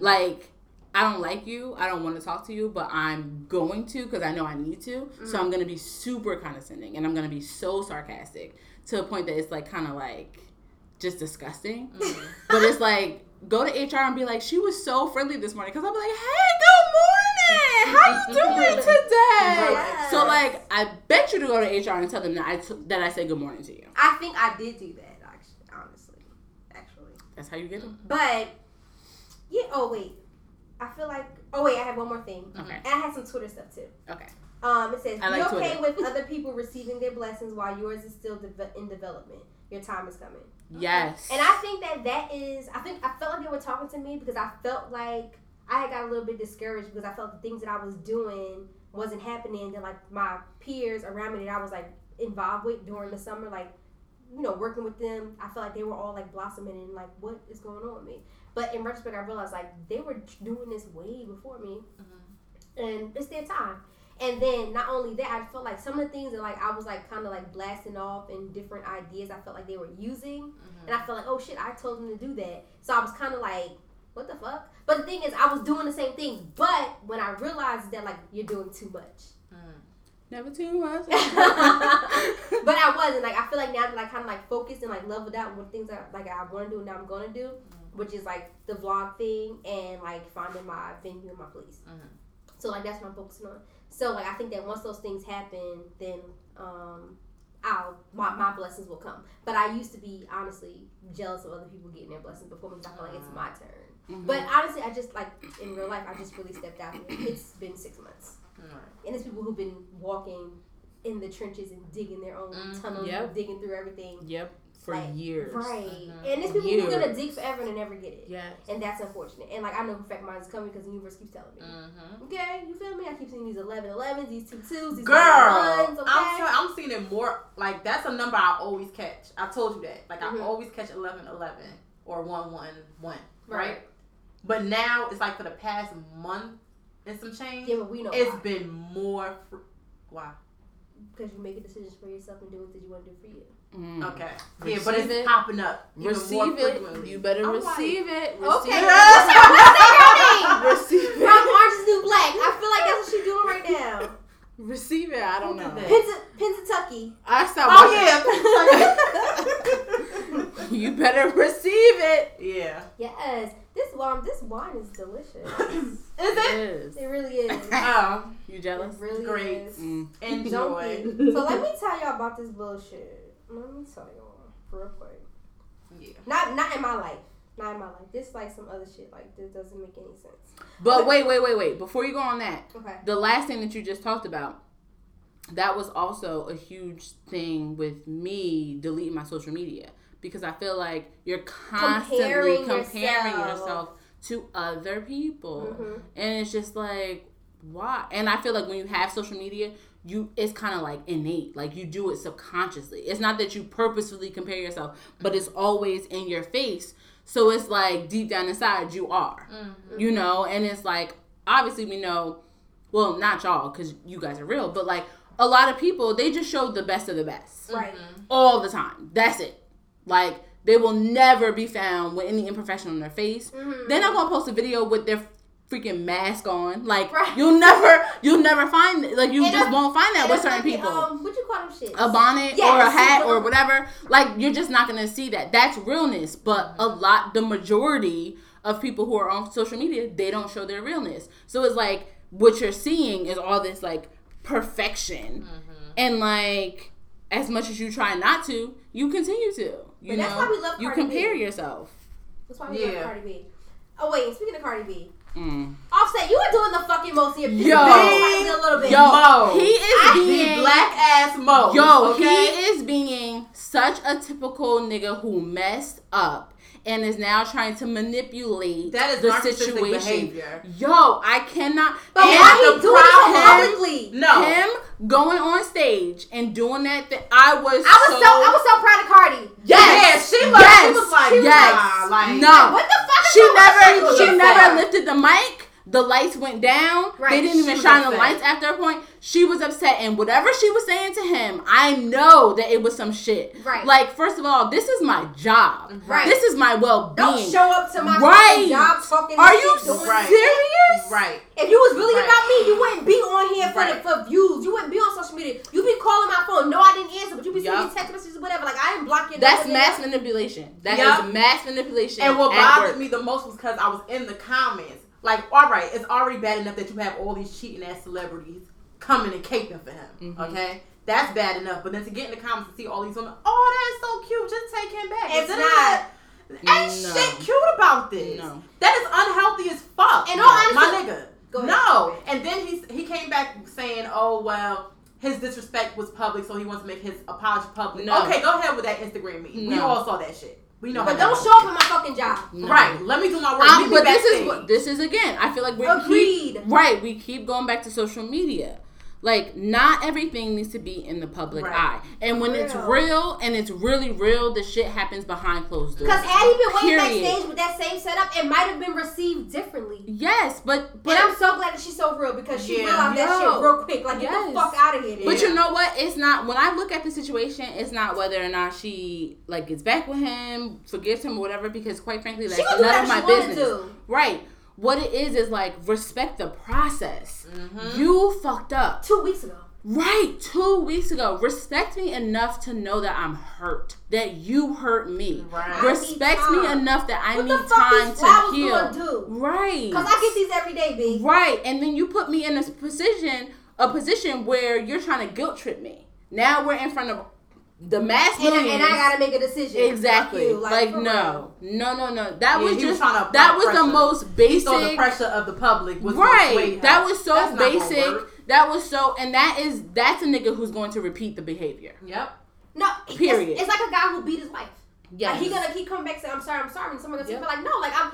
Like I don't like you, I don't want to talk to you, but I'm going to because I know I need to. So mm. I'm gonna be super condescending, and I'm gonna be so sarcastic to a point that it's like kind of like just disgusting. Mm. <laughs> But it's like go to HR and be like, she was so friendly this morning because I'll be like, hey, good morning, how you doing <laughs> today? Yes. So like, I bet you to go to HR and tell them that I t- that I said good morning to you. I think I did do that, actually, honestly. Actually. That's how you get them. But, yeah, oh, wait. I feel like, oh, wait, I have one more thing. Okay. And I had some Twitter stuff, too. Okay. Um, it says, I be okay Twitter. with other people receiving their blessings while yours is still deve- in development. Your time is coming. Yes. And I think that that is, I think I felt like they were talking to me because I felt like I had got a little bit discouraged because I felt the things that I was doing wasn't happening. That like my peers around me that I was like involved with during the summer, like you know, working with them, I felt like they were all like blossoming and like what is going on with me. But in retrospect, I realized like they were doing this way before me, mm-hmm. and it's their time. And then not only that, I felt like some of the things that like I was like kind of like blasting off and different ideas. I felt like they were using, mm-hmm. and I felt like oh shit, I told them to do that. So I was kind of like, what the fuck? But the thing is, I was doing the same things. But when I realized that like you're doing too much, Never too much. <laughs> but I wasn't like I feel like now that I kind of like focused and like leveled out with things that like I want to do and now I'm gonna do, which is like the vlog thing and like finding my venue and my place. So like that's what I'm focusing on. So like I think that once those things happen, then um I'll my, my blessings will come. But I used to be honestly jealous of other people getting their blessings before me because I feel like it's my turn. Mhm. But honestly, I just like in real life, I just really stepped out. It's been six months, Right. and it's people who've been walking in the trenches and digging their own Mhm. tunnels, Yep. digging through everything. Yep, for Like, years. Right. Mhm. And it's people who are gonna dig forever and never get it. Yes. And that's unfortunate. And like I know for fact is coming because the universe keeps telling me. Mm-hmm. Okay, you feel me? I keep seeing these 11 11s, these 2 2s, these Girl, 1s, okay? I'm I'm seeing it more. Like that's a number I always catch. I told you that. Like. I always catch 11 11 or 1 1 1. Right. Right. But now it's like for the past month and some change. yeah, but we know It's why. been more. Fr- wow. Because you make decisions for yourself and do what you want to do for you. Mm. Okay. Yeah, but Receive it's it. popping up. Receive it. You better I'm like, receive it. Okay. Receive What's it. her, what's her name? Receive From it. Orange is the New Black. I feel like that's what she's doing right now. Receive it. I don't Who did know. that? Pensa- Pennsatucky. I stopped. Oh watching- you better receive it. yeah. Yes. This wine, this wine is delicious. Is It it? is. It really is. Oh, You It jealous? really Great. is. Mm. enjoy. Junkie. So let me tell y'all about this bullshit. Let me tell y'all real quick. Yeah. Not not in my life. Not in my life. This like some other shit. Like this doesn't make any sense. But wait, wait, wait, wait. Before you go on that, Okay. the last thing that you just talked about, that was also a huge thing with me deleting my social media because I feel like you're constantly Comparing comparing, yourself. yourself. to other people, Mhm. and it's just like why? And I feel like when you have social media, you it's kind of like innate, like you do it subconsciously. It's not that you purposefully compare yourself, but it's always in your face. So it's like deep down inside you are Mm-hmm. you know and it's like obviously we know well not y'all because you guys are real but like a lot of people they just show the best of the best Right. all the time that's it like they will never be found with any imperfection on their face Mhm. they're not gonna post a video with their freaking mask on. Like Right. you'll never you'll never find like you And just a- won't find that with certain like the, people. Um, what you call them shit? a bonnet Yes, or a hat or whatever. Like you're just not gonna see that. That's realness. But a lot the majority of people who are on social media they don't show their realness. So it's like what you're seeing is all this like perfection. And like as much as you try not to you continue to you But know? that's why we love you compare B. yourself. That's why we Yeah. love Cardi B. Oh wait, speaking of Cardi B, mm. Offset, you were doing the fucking most here. Yo. a little bit. yo Mo. he is I- being black ass Mo. Yo, okay? he is being such a typical nigga who messed up and is now trying to manipulate That is the situation. behavior. Yo, I cannot. But why he doing it publicly? No. Him going on stage and doing that thing. I was. I was so, I was so proud of Cardi. Yes, Yeah, she was- she was like, yes, nah, like- no. What the fuck? is She never, she never lifted the mic. The lights went down. Right, They didn't even was shine the lights after a point. She was upset, and whatever she was saying to him, I know that it was some shit. Right. Like, first of all, this is my job. Right. This is my well being. Don't show up to my Right. job talking. Are you doing Right. serious? Right. If you was really Right. about me, you wouldn't be on here for Right. the, for views. You wouldn't be on social media. You'd be calling my phone. No, I didn't answer, but you'd be sending Yup. me text messages or whatever. Like I didn't block your That's mass nigga. manipulation. That is Yup. mass manipulation. And what bothered work. me the most was because I was in the comments. Like, all right, it's already bad enough that you have all these cheating ass celebrities coming and caping for him. Mhm. Okay, that's bad enough. But then to get in the comments and see all these women, oh, that's so cute. Just take him back. It's Da-da-da. Ain't No. shit cute about this. No. That is unhealthy as fuck. In all honesty- my nigga. Go ahead. No. And then he he came back saying, oh well. His disrespect was public, so he wants to make his apology public. No. Okay, go ahead with that Instagram meeting. We all saw that shit. We know. But don't show up at my fucking job. No. Right. Let me do my work. Um, but this is what this is again. I feel like we Agreed. keep right. We keep going back to social media. Like not everything needs to be in the public Right. eye, and when it's Real. real and it's really real, the shit happens behind closed doors. Because had he been waiting Period. backstage with that same setup, it might have been received differently. Yes, but but But I'm so glad that she's so real because she Yeah. realized that Yo. shit real quick. Like, get the fuck out of here. But you know what? It's not when I look at the situation. It's not whether or not she like gets back with him, forgives him, or whatever. Because quite frankly, that's She gonna none of my business. Right? What it is is like respect the process. Mhm. You fucked up. Two weeks ago. Right, two weeks ago. Respect me enough to know that I'm hurt. That you hurt me. Right. Respect me enough that I What need time to heal. do? Right. Because I get these every day, B. Right, and then you put me in a position, a position where you're trying to guilt trip me. Now we're in front of the mass and, I- and I gotta make a decision. Exactly. You. Like, for no, no, no, no. That Yeah, was he was just to that apply was the pressure. most He saw the basic. pressure of the public was Right. That was so That's basic. That was so, and that is that's a nigga who's going to repeat the behavior. Yep. No, Period. It's, it's like a guy who beat his wife. Yeah. Like he gonna keep coming back saying I'm sorry, I'm sorry, and someone gonna Yeah. feel like no, like I'm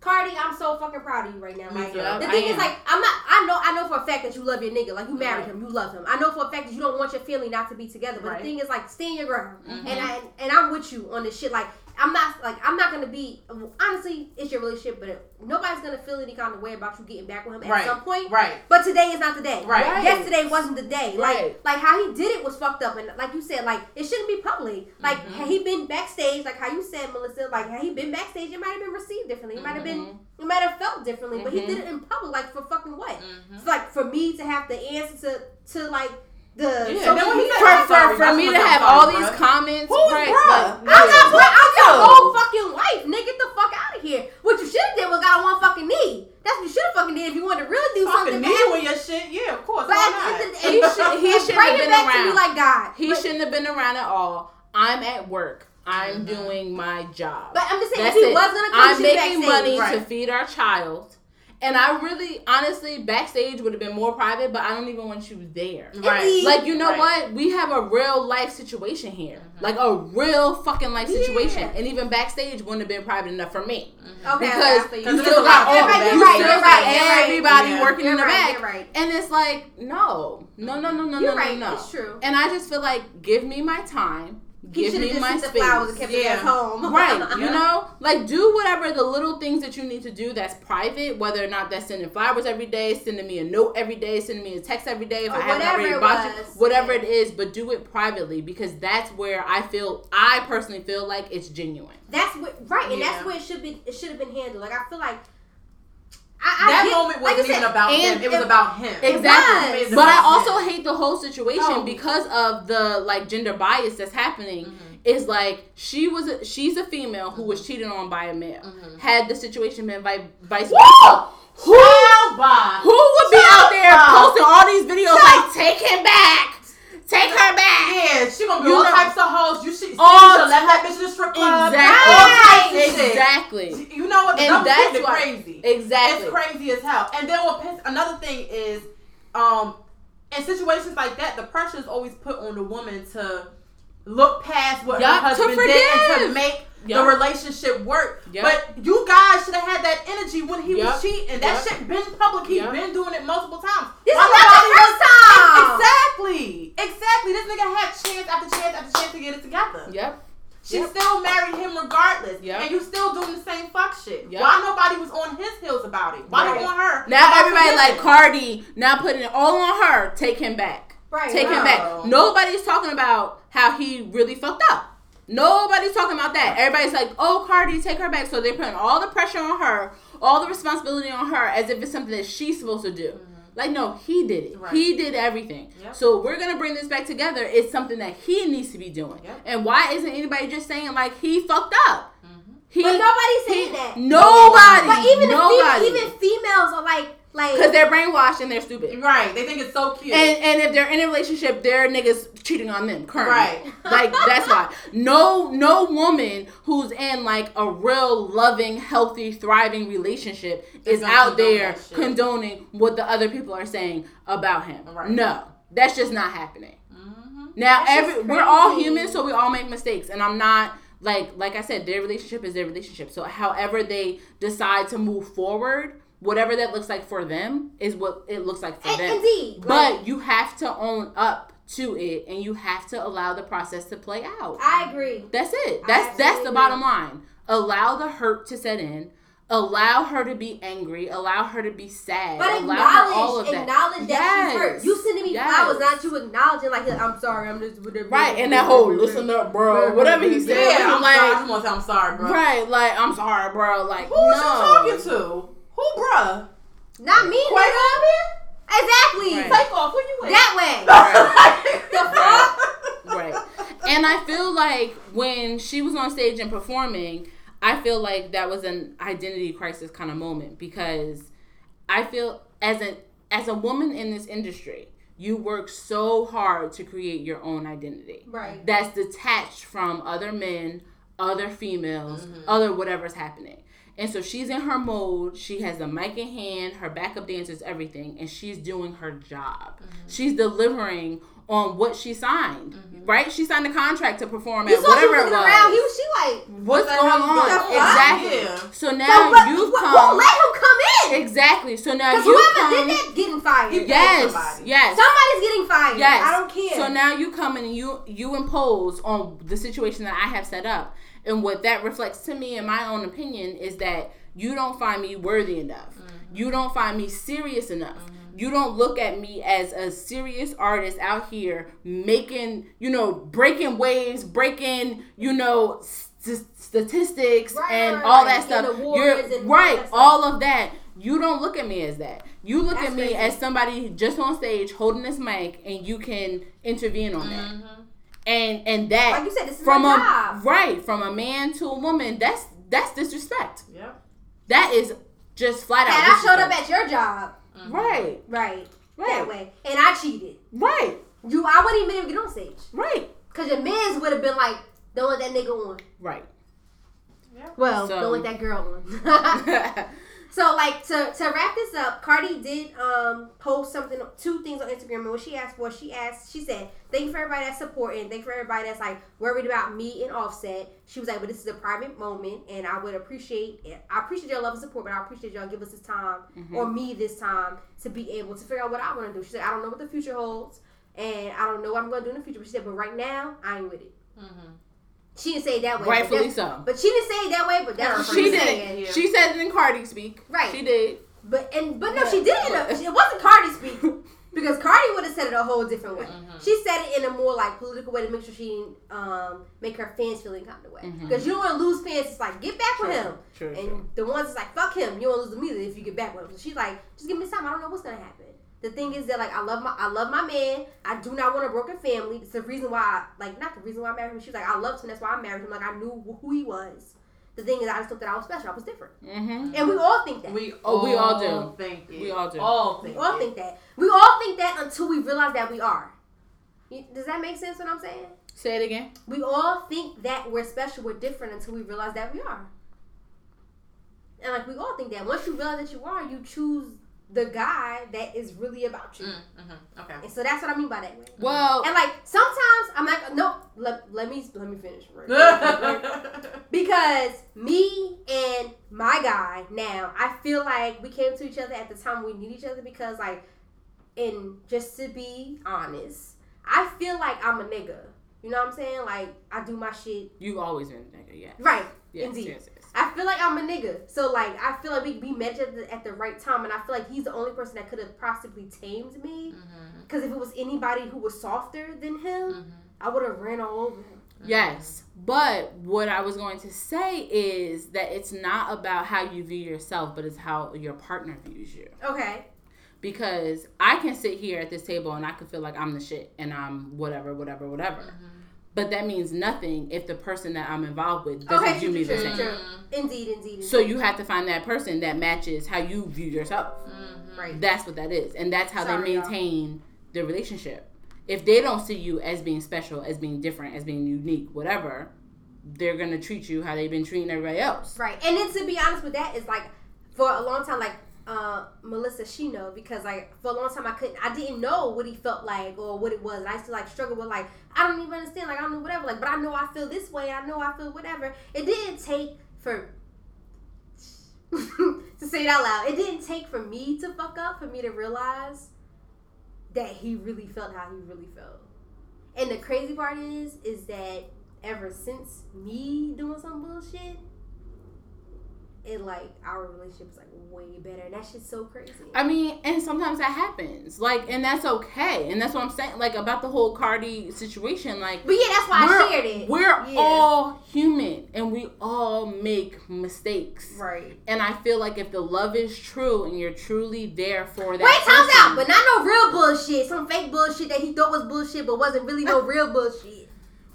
Cardi, I'm so fucking proud of you right now. Like too. the I thing am. is like I'm not I know I know for a fact that you love your nigga. Like you married Right. him, you love him. I know for a fact that you don't want your family not to be together. But Right. the thing is like stand your ground. Mhm. And I and I'm with you on this shit. Like I'm not like I'm not gonna be honestly, it's your relationship, but nobody's gonna feel any kind of way about you getting back with him at Right. some point. Right. But today is not the day. Right. Right. Yesterday wasn't the day. Right. Like like how he did it was fucked up and like you said, like it shouldn't be public. Like Mhm. had he been backstage, like how you said, Melissa, like had he been backstage, it might have been received differently. It might have been Mhm. it might have felt differently. But he Mhm. did it in public, like for fucking what? It's like for me to have to answer to to like the Yeah, when he For, for, sorry, for me to have sorry, all bruh. these comments, Who's right? bruh? like, I'm not yeah. I'm your whole fucking wife, nigga. Get the fuck out of here. What you should have did was got on one fucking knee. That's what you should have fucking did if you wanted to really do Fucking something. knee with your shit. Yeah, of course. But Why at the end of not? the He should, he <laughs> shouldn't have been back to me around. like God. He But- shouldn't have been around at all. I'm at work. I'm mm-hmm. doing my job. But I'm just saying, That's if he it. was gonna come, I'm making money to feed our child. And I really, honestly, backstage would have been more private, but I don't even want you there. Right. Like, you know Right. what? We have a real life situation here. Mm-hmm. Like, a real fucking life situation. Yeah. And even backstage wouldn't have been private enough for me. Okay, because okay, you still got all You're of right, you're right, still you're got right, everybody Yeah. working in You're the right, back. you're right. And it's like, no. No, no, no, no, You're no, right. no, no. It's true. And I just feel like, give me my time. He Give should me my the flowers space. kept Yeah. at home. <laughs> Right, you know, like do whatever the little things that you need to do that's private, whether or not that's sending flowers every day, sending me a note every day, sending me a text every day if Or I haven't whatever already it bought you, was, whatever yeah. it is, but do it privately because that's where I feel, I personally feel like it's genuine. That's what right, and Yeah. that's where it should be. It should have been handled. Like I feel like I, I that get- moment wasn't you even about and him. It was about him. Exactly. was. But I also him. hate the whole situation Oh. because of the like gender bias that's happening. Mm-hmm. Is like she was a, she's a female who was cheated on by a male. Mhm. Had the situation been vi- vice versa, who by. who would be out there Shut up. posting all these videos like take him back, take her back? Yeah, she gonna be You all know- types of hoes. You should, All you should let that bitch in the strip club. Exactly. All types of shit. You know what? The And double that's standard why- crazy. Exactly. It's crazy as hell. And then what piss, another thing is, um, in situations like that, the pressure is always put on the woman to look past what Yup, her to husband did and to make Yup. the relationship worked. Yup. But you guys should have had that energy when he Yup. was cheating. That Yup. shit been public. He's Yup. been doing it multiple times. This Why is not nobody the first was- time. Exactly. Exactly. This nigga had chance after chance after chance to get it together. Yep. She Yep. still married him regardless. Yep. And you still doing the same fuck shit. Yep. Why nobody was on his heels about it? Why Right. not on her? Now About everybody like? Cardi now putting it all on her. Take him back. right, Take him back. Nobody's talking about how he really fucked up. Nobody's talking about that. Everybody's like, "Oh, Cardi, take her back." So they're putting all the pressure on her, all the responsibility on her, as if it's something that she's supposed to do. Like, no, he did it. Mm-hmm. Right. He did everything. Yep. So we're gonna bring this back together. It's something that he needs to be doing. Yep. And why isn't anybody just saying like he fucked up? He, But nobody's saying he- that. Nobody. But even nobody. the fem- even females are like like because they're brainwashed and they're stupid. Right. They think it's so cute. And and if they're in a relationship, their niggas cheating on them currently. Right. <laughs> Like that's why. No no woman who's in like a real loving, healthy, thriving relationship is out there condoning what the other people are saying about him. Right. No. That's just not happening. Mhm. Now That's every we're all humans, so we all make mistakes, and I'm not like like I said, their relationship is their relationship. So however they decide to move forward, whatever that looks like for them is what it looks like for In- them. indeed. But you have to own up to it, and you have to allow the process to play out. I agree. That's it. That's that's the absolutely bottom line. Allow the hurt to set in. Allow her to be angry. Allow her to be sad. But allow her all acknowledge, of that. acknowledge that she's hurt. You sending me Yes. flowers, not you acknowledging like I'm sorry, I'm just whatever. Right, and that whole listen up, bro. Whatever he said, Yeah, I'm like, sorry. I just want to say I'm sorry, bro. right, like I'm sorry, bro. Like, Who was no. you talking to? Who, bruh? Not me, Quavo? nigga. Exactly. Right. Take off. Where you at? That way. <laughs> the fuck? Right. And I feel like when she was on stage and performing, I feel like that was an identity crisis kind of moment because I feel as a as a woman in this industry, you work so hard to create your own identity. Right. That's detached from other men, other females, mm-hmm. other whatever's happening. And so she's in her mode. She has the mic in hand, her backup dancers, everything, and she's doing her job. Mm-hmm. She's delivering on what she signed, mm-hmm. right? She signed a contract to perform You at saw whatever it was. around. He was she like. What's the going hell on? is going on? Exactly. Yeah. So So now what, you what, come. won't let him come in. Exactly. So now you whoever come. did that getting fired. Yes. somebody. Yes. Somebody's getting fired. Yes. I don't care. So now you come and you you impose on the situation that I have set up, and what that reflects to me, in my own opinion, is that you don't find me worthy enough. Mm-hmm. You don't find me serious enough. Mm-hmm. You don't look at me as a serious artist out here making, you know, breaking waves, breaking, you know, st- statistics Right, and all right. that stuff. You're right, stuff. all of that. You don't look at me as that. You look That's at me crazy. as somebody just on stage holding this mic, and you can intervene on that. Mm-hmm. And and that Like you said, this is from my a job. right from a man to a woman, that's that's disrespect. Yep. That is just flat out. and I showed up at your job. right, Right. Right. That way. And I cheated. right, You I wouldn't even be able to get on stage. right, Cause your mans would have been like, don't let that nigga on. right. Yeah. Well, So- don't let that girl on. <laughs> <laughs> so like to to wrap this up, Cardi did um post something two things on Instagram and what she asked for, she asked she said, Thank you for everybody that's supporting, thank you for everybody that's like worried about me and offset. She was like, But this is a private moment and I would appreciate it. I appreciate your love and support, but I appreciate y'all give us this time mm-hmm. or me this time to be able to figure out what I want to do. She said, I don't know what the future holds and I don't know what I'm gonna do in the future. But she said, But right now, I ain't with it. Mm-hmm. She didn't say it that way. but Rightfully that's- so. But she didn't say it that way, but that's what She she did saying. Yeah. She said it in Cardi speak. Right. She did. But and but no, But- she didn't. but- it wasn't Cardi speak <laughs> because Cardi would have said it a whole different way. Mm-hmm. She said it in a more like political way to make sure she didn't um, make her fans feel any kind of way. Mhm. Because you don't want to lose fans. It's like get back with him. true, and true. the ones that's like fuck him, you won't lose them either if you get back with him. So she's like, just give me time. I don't know what's gonna happen. The thing is that like I love my I love my man. I do not want a broken family. It's the reason why I, like not the reason why I married him. She's like I loved him. That's why I married him. Like I knew who he was. The thing is I just thought that I was special. I was different. Mm-hmm. And we all think that. We Oh, we all do. think it. We all do. All think We all it. think that. We all think that until we realize that we are. Does that make sense what I'm saying? Say it again. We all think that we're special, we're different until we realize that we are. And like we all think that. Once you realize that you are, you choose the guy that is really about you. Mm, mhm, Okay. And so that's what I mean by that. Well, And like sometimes I'm like, no, let, let me let me finish. Right? <laughs> Because me and my guy now, I feel like we came to each other at the time we need each other because like and just to be honest, I feel like I'm a nigga. You know what I'm saying? Like I do my shit you've always been a nigga, yeah. right. Yes, Indeed. yes, yes. I feel like I'm a nigga. So like I feel like we, we met at the, at the right time and I feel like he's the only person that could have possibly tamed me. Mm-hmm. Because if it was anybody who was softer than him, mm-hmm. I would have ran all over him. Mm-hmm. Yes, but what I was going to say is that it's not about how you view yourself, but it's how your partner views you. Okay. Because I can sit here at this table and I can feel like I'm the shit and I'm whatever, whatever, whatever. Mm-hmm. But that means nothing if the person that I'm involved with doesn't Okay, view true, me the true, same. true. Indeed, indeed, indeed. So you have to find that person that matches how you view yourself. Mm-hmm. right. That's what that is. And that's how Sorry, they y'all. maintain their relationship. If they don't see you as being special, as being different, as being unique, whatever, they're gonna treat you how they've been treating everybody else. Right. And then to be honest with that, is like for a long time, like uh Melissa, know because like for a long time I couldn't, I didn't know what he felt like or what it was, and I used to like struggle with like I don't even understand, like I don't know whatever, like but I know I feel this way, I know I feel whatever. It didn't take for <laughs> to say it out loud. It didn't take for me to fuck up for me to realize that he really felt how he really felt. And the crazy part is, is that ever since me doing some bullshit, it like our relationship is like way better. And that shit's so crazy. I mean, and sometimes that happens. Like, and that's okay. And that's what I'm saying. Like about the whole Cardi situation. Like, but yeah, that's why I shared it. we're Yeah. all human and we all make mistakes. right. And I feel like if the love is true and you're truly there for that. Wait, time's out, but not no real bullshit. Some fake bullshit that he thought was bullshit, but wasn't really no real bullshit.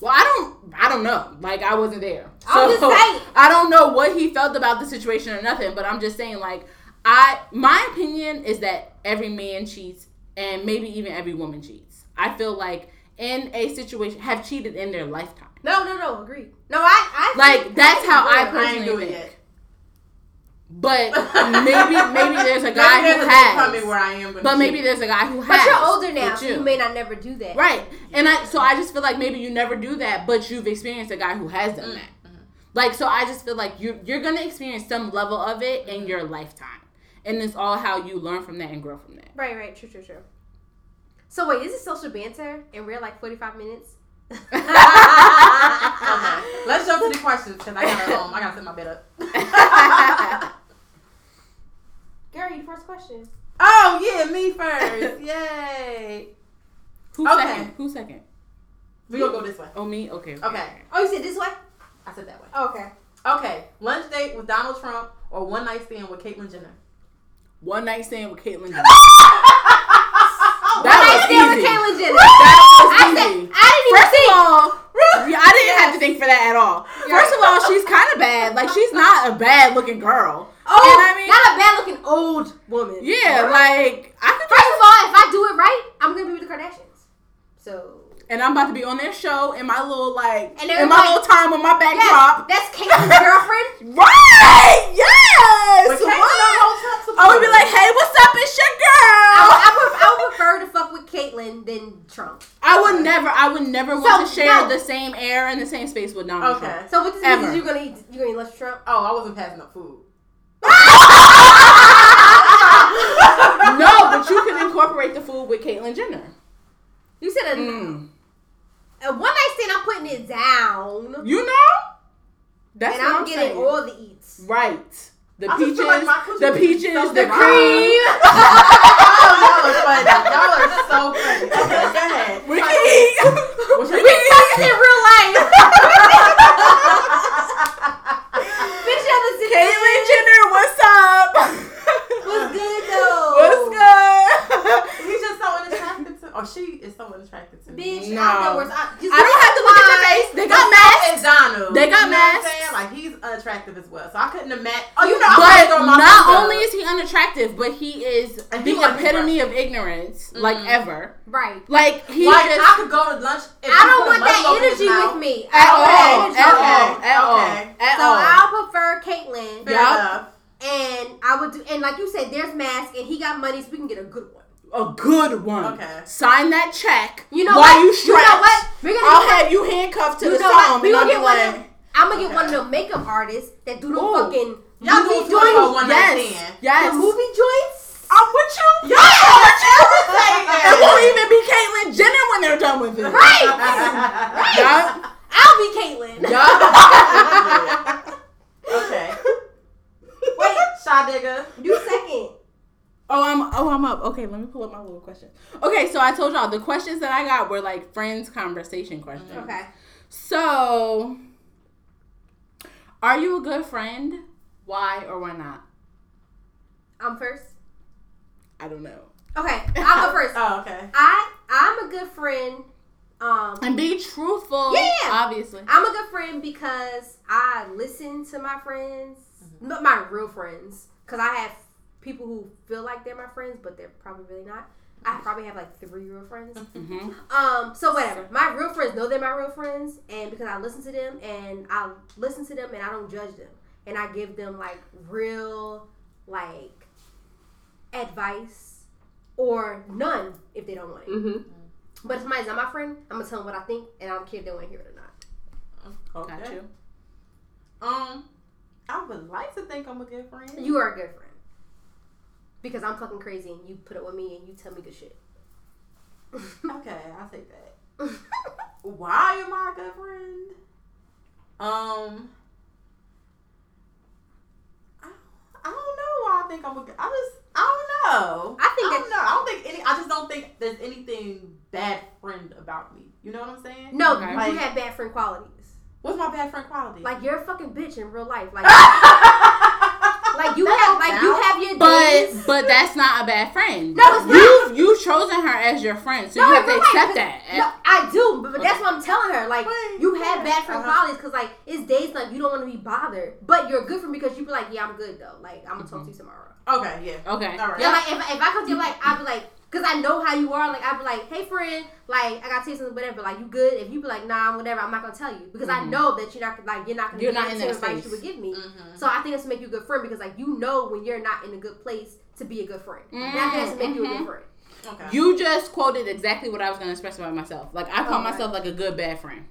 Well, I don't, I don't know. Like I wasn't there, I'm just saying. <laughs> I don't know what he felt about the situation or nothing. But I'm just saying, like, I, my opinion is that every man cheats, and maybe even every woman cheats. I feel like in a situation have cheated in their lifetime. No, no, no. agree. No, I, I Like that's how I I ain't personally do it think. yet. But maybe maybe there's a guy there's who a day coming has. where I am gonna But maybe there's a guy who has. But you're older now, with so you may not never do that. Right. And I so I just feel like maybe you never do that, but you've experienced a guy who has done mm, that. Mm-hmm. Like so I just feel like you you're gonna experience some level of it in mm-hmm. your lifetime. And it's all how you learn from that and grow from that. Right, right. True, true, true. So wait, is it social banter and we're like 45 minutes? <laughs> Okay, let's jump to the questions because I gotta um, I gotta set my bed up. <laughs> <laughs> Girl, you first question. oh yeah, me first. <laughs> Yay. Who Okay. second? Who second? We gonna go this way. Oh me? Okay. Okay. Oh, you said this way? I said that way. Okay. Okay, lunch date with Donald Trump or one night stand with Caitlyn Jenner. One night stand with Caitlyn <laughs> Jenner. That night was stand with easy. Caitlyn Jenner. That was I said easy. I didn't even First think. of all, I didn't have to think for that at all. First of all, she's kind of bad. Like she's not a bad looking girl. Oh, you know what I mean? not a bad looking old woman. Yeah, like I could First of all, if I do it right, I'm gonna be with the Kardashians. So. and I'm about to be on their show in my little like And in my everybody- little time with my Yes, backdrop. that's Caitlyn's <laughs> girlfriend. Right? Yes. But Caitlyn What? don't hold Trump I would be like, hey, what's up? It's your girl. I, would- I, would, I would prefer to fuck with Caitlyn than Trump. I would never, I would never want So, to share no. the same air and the same space with Donald Trump. Okay. Trump. So what this Ever. means is you're gonna eat you gonna eat lunch Trump? Oh, I wasn't passing up food. No, but you can incorporate the food with Caitlyn Jenner. You said a, Mm. a one night stand. I'm putting it down, You know? That's and what I'm, I'm getting saying. all the eats. right. The I peaches, like my coochie the peaches, so the dry. cream. Oh, <laughs> y'all are funny. Y'all are so funny. Okay, go ahead. We can eat. <laughs> <laughs> We can eat. in real life. Bitch, to Caitlyn Jenner, what's up? What's good though? What's good? He's just so unattractive to or she is so unattractive to me. Bitch, No. I know where I, I don't have to look at your face. They got masks. And Donald. They got you know what I'm masks. saying? Like he's unattractive as well. So I couldn't imagine. Oh, you know, I But throw not finger. only is he unattractive, but he is And the he epitome of ignorance, like Mhm. ever. Right. Like he like just I could go to lunch. If I don't want that muzzle in his energy mouth. with me. at I don't all, at all, at all, So. I'll prefer Caitlyn, Fair Yup. enough. and I would do, and like you said, there's mask, and he got money, so we can get a good one. A good one. Okay. Sign that check. You know while what? you stretch. know what? We're gonna I'll have you handcuffed to You the song, We and I'll gonna get one of. I'm gonna get one of the makeup artists that do the Ooh. fucking Y'all movie do talk about joints. one yes, yes. The movie joints. I'm with you. Y'all are irritating. <laughs> It won't even be Caitlyn Jenner when they're done with it. Right. right. Yup. I'll be Caitlyn. Yup. <laughs> okay. Wait, Shy Digger. You second. Oh, I'm oh I'm up. Okay, let me pull up my little question. Okay, so I told y'all the questions that I got were like friends conversation questions. Okay. So, are you a good friend? Why or why not? I'm first. I don't know. Okay, I'll go first. <laughs> Oh, okay. I I'm a good friend. Um, And be truthful. Yeah. obviously. I'm a good friend because I listen to my friends, not my real friends, because I have people who feel like they're my friends, but they're probably really not. I probably have like three real friends. hmm Um, so whatever. My real friends know they're my real friends, and because I listen to them and I listen to them and I don't judge them, and I give them like real like advice or none if they don't want it. Mm-hmm. But if somebody's not my friend, I'm gonna tell them what I think, and I don't care if they want to hear it or not. Okay. Got you. Um, I would like to think I'm a good friend. You are a good friend because I'm fucking crazy, and you put up with me and you tell me good shit. <laughs> Okay, I'll take that. Why am I a good friend? Um, I, I don't know why I think I'm a good. I just I don't know. I think I don't know. I don't think any. I just don't think there's anything bad friend about me. You know what I'm saying? no, Okay. you Like- have bad friend qualities. What's my bad friend quality? Like you're a fucking bitch in real life. Like, <laughs> <laughs> like like you have, like you have your But days. but that's not a bad friend. No, it's not. You've you've chosen her as your friend, so No, you have to real accept that. No, I do, but, but that's what I'm telling her. Like, Wait, you have bad friend uh-huh. qualities because, like, it's days like you don't want to be bothered, but you're a good friend because you be like, yeah, I'm good though. Like, I'm gonna talk to you tomorrow. okay, yeah. Okay. All right. Yeah, like if, if I come to you, like, I'll be like, Cause I know how you are. Like I'd be like, "Hey, friend, like I gotta tell you something, whatever. Like you good? If you be like, nah, I'm whatever, I'm not gonna tell you because I mm-hmm. know that you're not like you're not gonna You're not in the advice space. you would give me. Mhm. So I think that's to make you a good friend because like you know when you're not in a good place to be a good friend. And I think that's to make you a good mm-hmm. friend. Okay. You just quoted exactly what I was gonna express about myself. Like I call right. myself like a good bad friend.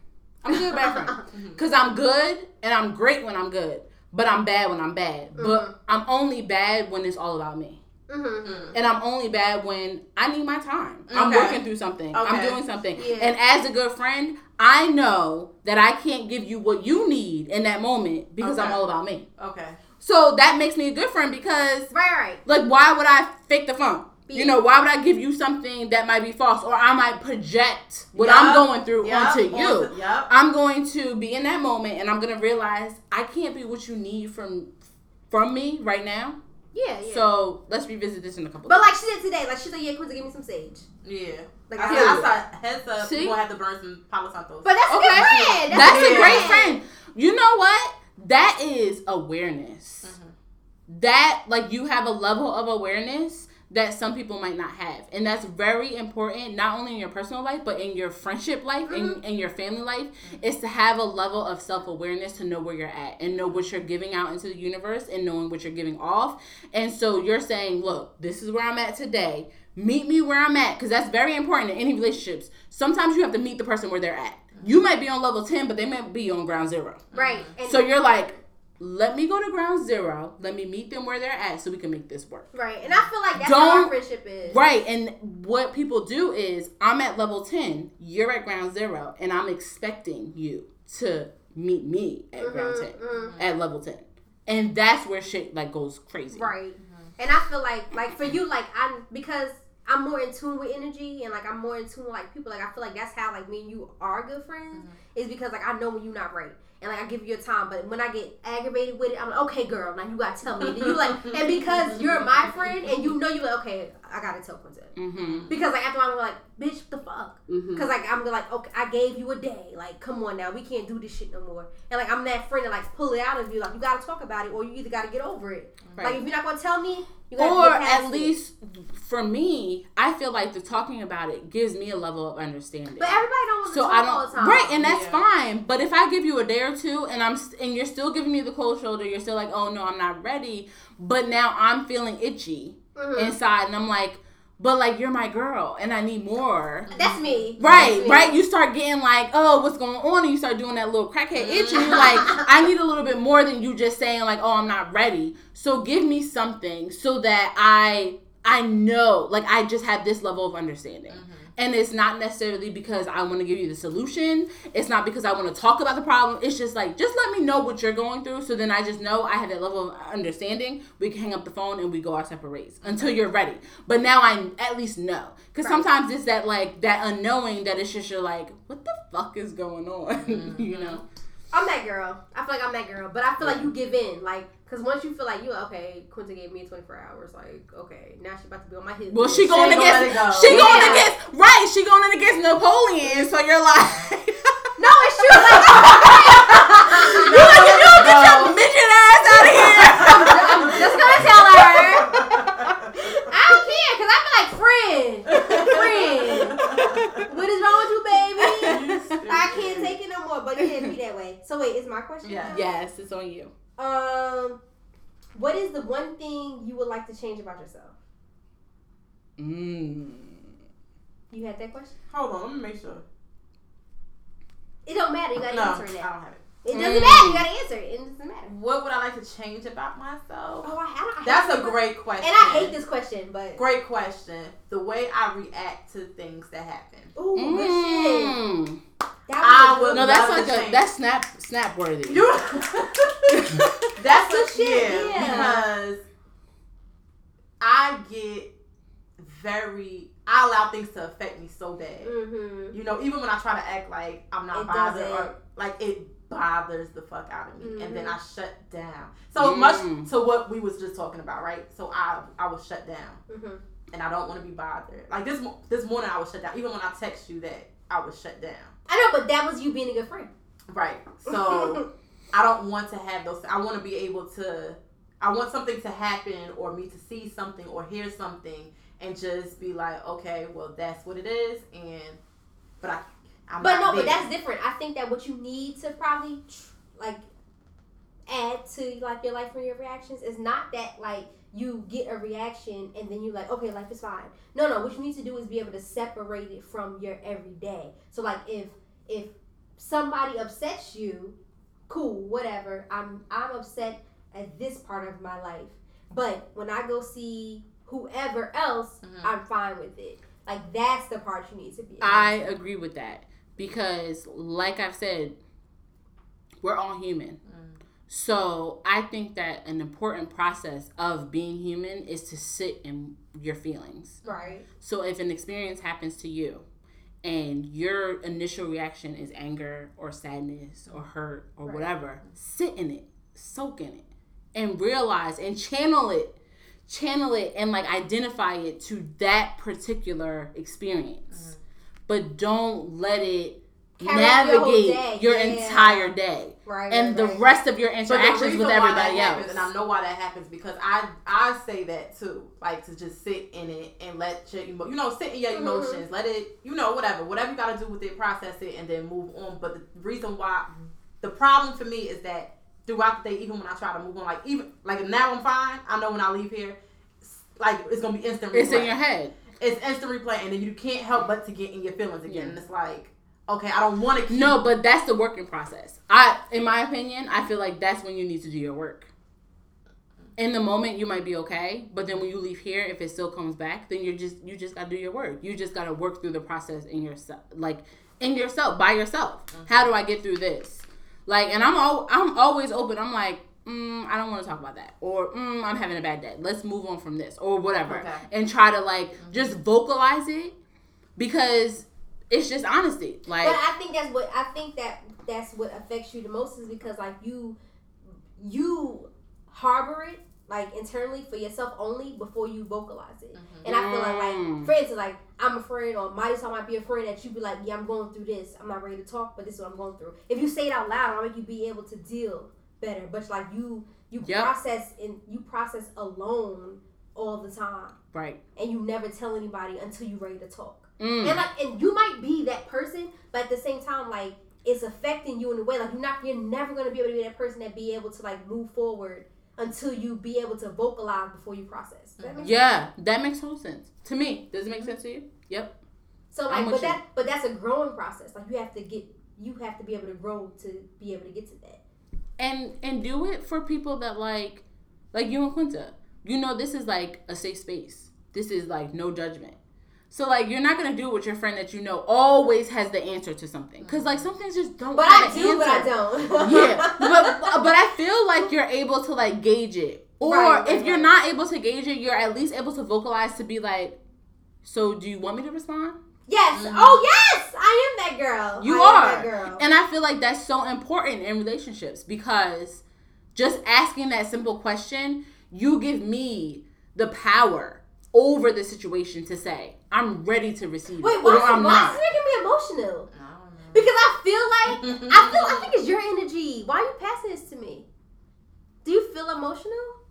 I'm a good bad friend <laughs> mm-hmm. because I'm good and I'm great when I'm good, but I'm bad when I'm bad. But I'm only bad when it's all about me. Mm-hmm. Mm. And I'm only bad when I need my time. I'm working through something. I'm doing something. Yeah. And as a good friend, I know that I can't give you what you need in that moment because I'm all about me. Okay. So that makes me a good friend because Right, right. like why would I fake the funk? You know, why would I give you something that might be false or I might project what Yup. I'm going through Yup. onto you? Onto- Yup. I'm going to be in that moment and I'm going to realize I can't be what you need from from me right now. Yeah, yeah. So, let's revisit this in a couple but days. like she did today, like she said, yeah, Quincy, give me some sage. Yeah. Like I, I said, said, I saw heads up. See? We're gonna have to burn some Palo Santos. but that's a Okay. good friend. That's good a great Yeah. friend. You know what? That is awareness. Mhm. That like you have a level of awareness that some people might not have. And that's very important, not only in your personal life, but in your friendship life and mm-hmm. in your family life, is to have a level of self awareness to know where you're at and know what you're giving out into the universe and knowing what you're giving off. And so you're saying, look, this is where I'm at today. Meet me where I'm at. Because that's very important in any relationships. Sometimes you have to meet the person where they're at. You might be on level 10, but they might be on ground zero. Right. And So you're like, let me go to ground zero. Let me meet them where they're at so we can make this work. right. And I feel like that's how Don't- our friendship is. Right. And what people do is I'm at level 10, you're at ground zero, and I'm expecting you to meet me at mm-hmm, ground 10, mhm. at level 10. And that's where shit like goes crazy. Right. Mm-hmm. And I feel like like for you, like I'm because I'm more in tune with energy and like I'm more in tune with like people. Like I feel like that's how like me and you are good friends mm-hmm. Is because like I know when you're not right. And like I give you your time, but when I get aggravated with it, I'm like, okay, girl, now you gotta tell me. And you like, <laughs> and because you're my friend, and you know you like, okay, I gotta tell Quinton. Mm-hmm. Because like after I'm like, bitch, the fuck. Mm-hmm. Cause like I'm like, okay, I gave you a day. Like, come on now, we can't do this shit no more. And like I'm that friend that like pull it out of you. Like you gotta talk about it, or you either gotta get over it. Like if you're not gonna tell me, you gotta Or at it. least for me, I feel like the talking about it gives me a level of understanding. But everybody don't want to so talk I don't the time. right, and that's Yeah. fine. But if I give you a day or two, and I'm st- and you're still giving me the cold shoulder, you're still like, oh no, I'm not ready. But now I'm feeling itchy Mhm. inside, and I'm like, but like you're my girl, and I need more. That's me. Right, That's me. right. You start getting like, oh, what's going on? And you start doing that little crackhead itch, and you're like, I need a little bit more than you just saying like, oh, I'm not ready. So give me something so that I I know, like, I just have this level of understanding. And it's not necessarily because I want to give you the solution. It's not because I want to talk about the problem. It's just like, just let me know what you're going through. So then I just know I have that level of understanding. We can hang up the phone and we go our separate ways until you're ready. But now I at least know. Because Right. sometimes it's that, like, that unknowing that it's just you're like, what the fuck is going on? <laughs> you mm-hmm. know? I'm that girl. I feel like I'm that girl, but I feel like you give in, like, cause once you feel like you okay, Quinta gave me 24 hours, like, okay, now she about to be on my hip. Well, she She going ain't gonna let against, go. she going Yeah. against, right, she going in against Napoleon. So you're like, <laughs> No, it's true. Like, <laughs> you like, you know, get your No. midget ass out of here. I'm <laughs> just gonna tell her. I don't care, cause I feel like friend, friend. What is wrong with you, baby? I can't take it no more. But yeah, be that way. So wait, is my question? Yeah. yes, it's on you. Um, what is the one thing you would like to change about yourself? Mm. You had that question? Hold on, let me make sure. It don't matter. You gotta No, I answer don't it. have it. It doesn't Mm. matter. You gotta answer it. It doesn't matter. What would I like to change about myself? Oh, I, I, I That's a great question. And I hate this question, but Great question. The way I react to things that happen. ooh, good shit. That I would No, that's like a change. that's snap snap worthy. <laughs> That's a shit, yeah, yeah. because I get very. I allow things to affect me so bad. Mm-hmm. You know, even when I try to act like I'm not It bothered doesn't. or like it bothers the fuck out of me, and then I Mm-hmm. shut down. So Mm. much to what we was just talking about, right? So I I was shut down, Mm-hmm. and I don't want to be bothered. Like this this morning, I was shut down. Even when I text you that I was shut down. I know, but that was you being a good friend. Right. So <laughs> I don't want to have those. I want to be able to. I want something to happen or me to see something or hear something, and just be like, okay, well that's what it is, and but I. I'm but no, not but that's different. I think that what you need to probably like add to like your life or your reactions is not that like you get a reaction and then you're like, okay, life is fine. No, no. What you need to do is be able to separate it from your everyday. So like if if somebody upsets you, cool, whatever. I'm I'm upset at this part of my life. But when I go see whoever else, Mhm. I'm fine with it. Like that's the part you need to be. I agree with that because, like I've said, we're all human. Mm. So I think that an important process of being human is to sit in your feelings. right. So if an experience happens to you and your initial reaction is anger or sadness or hurt or Right. whatever, sit in it, soak in it, and realize and channel it. Channel it and like identify it to that particular experience. Mm-hmm. But don't let it Carry out your navigate your Yeah. entire day Right. and the right, right. rest of your interactions with everybody else. happens, and I know why that happens because I I say that too, like to just sit in it and let your emo- you know sit in your Mhm. emotions, let it you know whatever whatever you got to do with it, process it, and then move on. But the reason why the problem for me is that throughout the day, even when I try to move on, like even like now I'm fine. I know when I leave here, like it's gonna be instant. It's in your head. It's instant replay, and then you can't help but to get in your feelings again. Yeah. And it's like, okay, I don't want to keep. No, but that's the working process. I, in my opinion, I feel like that's when you need to do your work. In the moment, you might be okay, but then when you leave here, if it still comes back, then you're just you just gotta do your work. You just gotta work through the process in yourself, like in yourself by yourself. How do I get through this? Like, and I'm all I'm always open. I'm like. Mm, I don't want to talk about that, or mm, I'm having a bad day. Let's move on from this, or whatever, Okay. and try to like just vocalize it because it's just honesty. Like, But I think that's what I think that that's what affects you the most is because like you you harbor it like internally for yourself only before you vocalize it. And I feel like Mm. like for instance like I'm afraid or mighty so might be afraid that you be like, Yeah, I'm going through this. I'm not ready to talk, but this is what I'm going through. If you say it out loud, it'll make you be able to deal better. But like you you Yep. process and you process alone all the time. right. And you never tell anybody until you're ready to talk. Mm. And like, and you might be that person, but at the same time, like, it's affecting you in a way. Like, you're not, you're never gonna be able to be that person that be able to like move forward until you be able to vocalize before you process. That make sense? Yeah, that makes total sense to me. Does it make sense to you? Yep. So like, but you. that, but that's a growing process. Like, you have to get, you have to be able to grow to be able to get to that. And and do it for people that like, like you and Quinta. You know, this is like a safe space. This is like no judgment. So like, you're not gonna do it with your friend that you know always has the answer to something. Cause like some things just don't. But I do, but I don't. <laughs> yeah, but but I feel like you're able to like gauge it, or Right, right, if you're right. not able to gauge it, you're at least able to vocalize to be like, so do you want me to respond? yes. Mhm. Oh yes, I am that girl. You I am are. that girl. And I feel like that's so important in relationships because just asking that simple question, you give me the power over the situation to say, I'm ready to receive Wait, it, why, or I'm why not. is it making me emotional? I don't know. Because I feel like <laughs> I feel I think it's your energy. Why are you passing this to me? Do you feel emotional?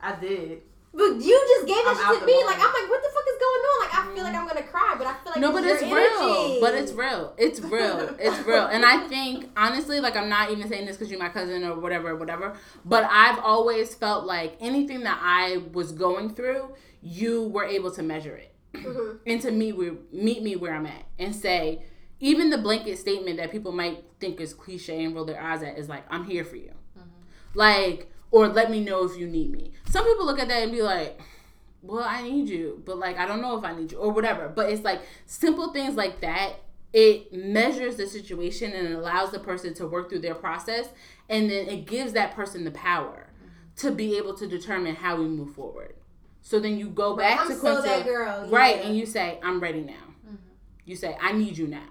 I did. But you just gave I'm it out to me. moment. Like I'm like, what the fuck is going on? Like I feel like mm-hmm. I'm gonna cry, but I feel like no, but your it's real. energy. But it's real. It's real. It's real. And I <laughs> think honestly, like I'm not even saying this because you're my cousin or whatever, whatever. But I've always felt like anything that I was going through, you were able to measure it. Mhm. and to me we meet me where I'm at and say even the blanket statement that people might think is cliche and roll their eyes at is like I'm here for you. Like or let me know if you need me. Some people look at that and be like well I need you but like I don't know if I need you or whatever. But it's like simple things like that it measures the situation and allows the person to work through their process. And then it gives that person the power to be able to determine how we move forward so then you go back I'm to Quinta, that girl. Right, yeah. and you say, I'm ready now. Mm-hmm. You say, I need you now.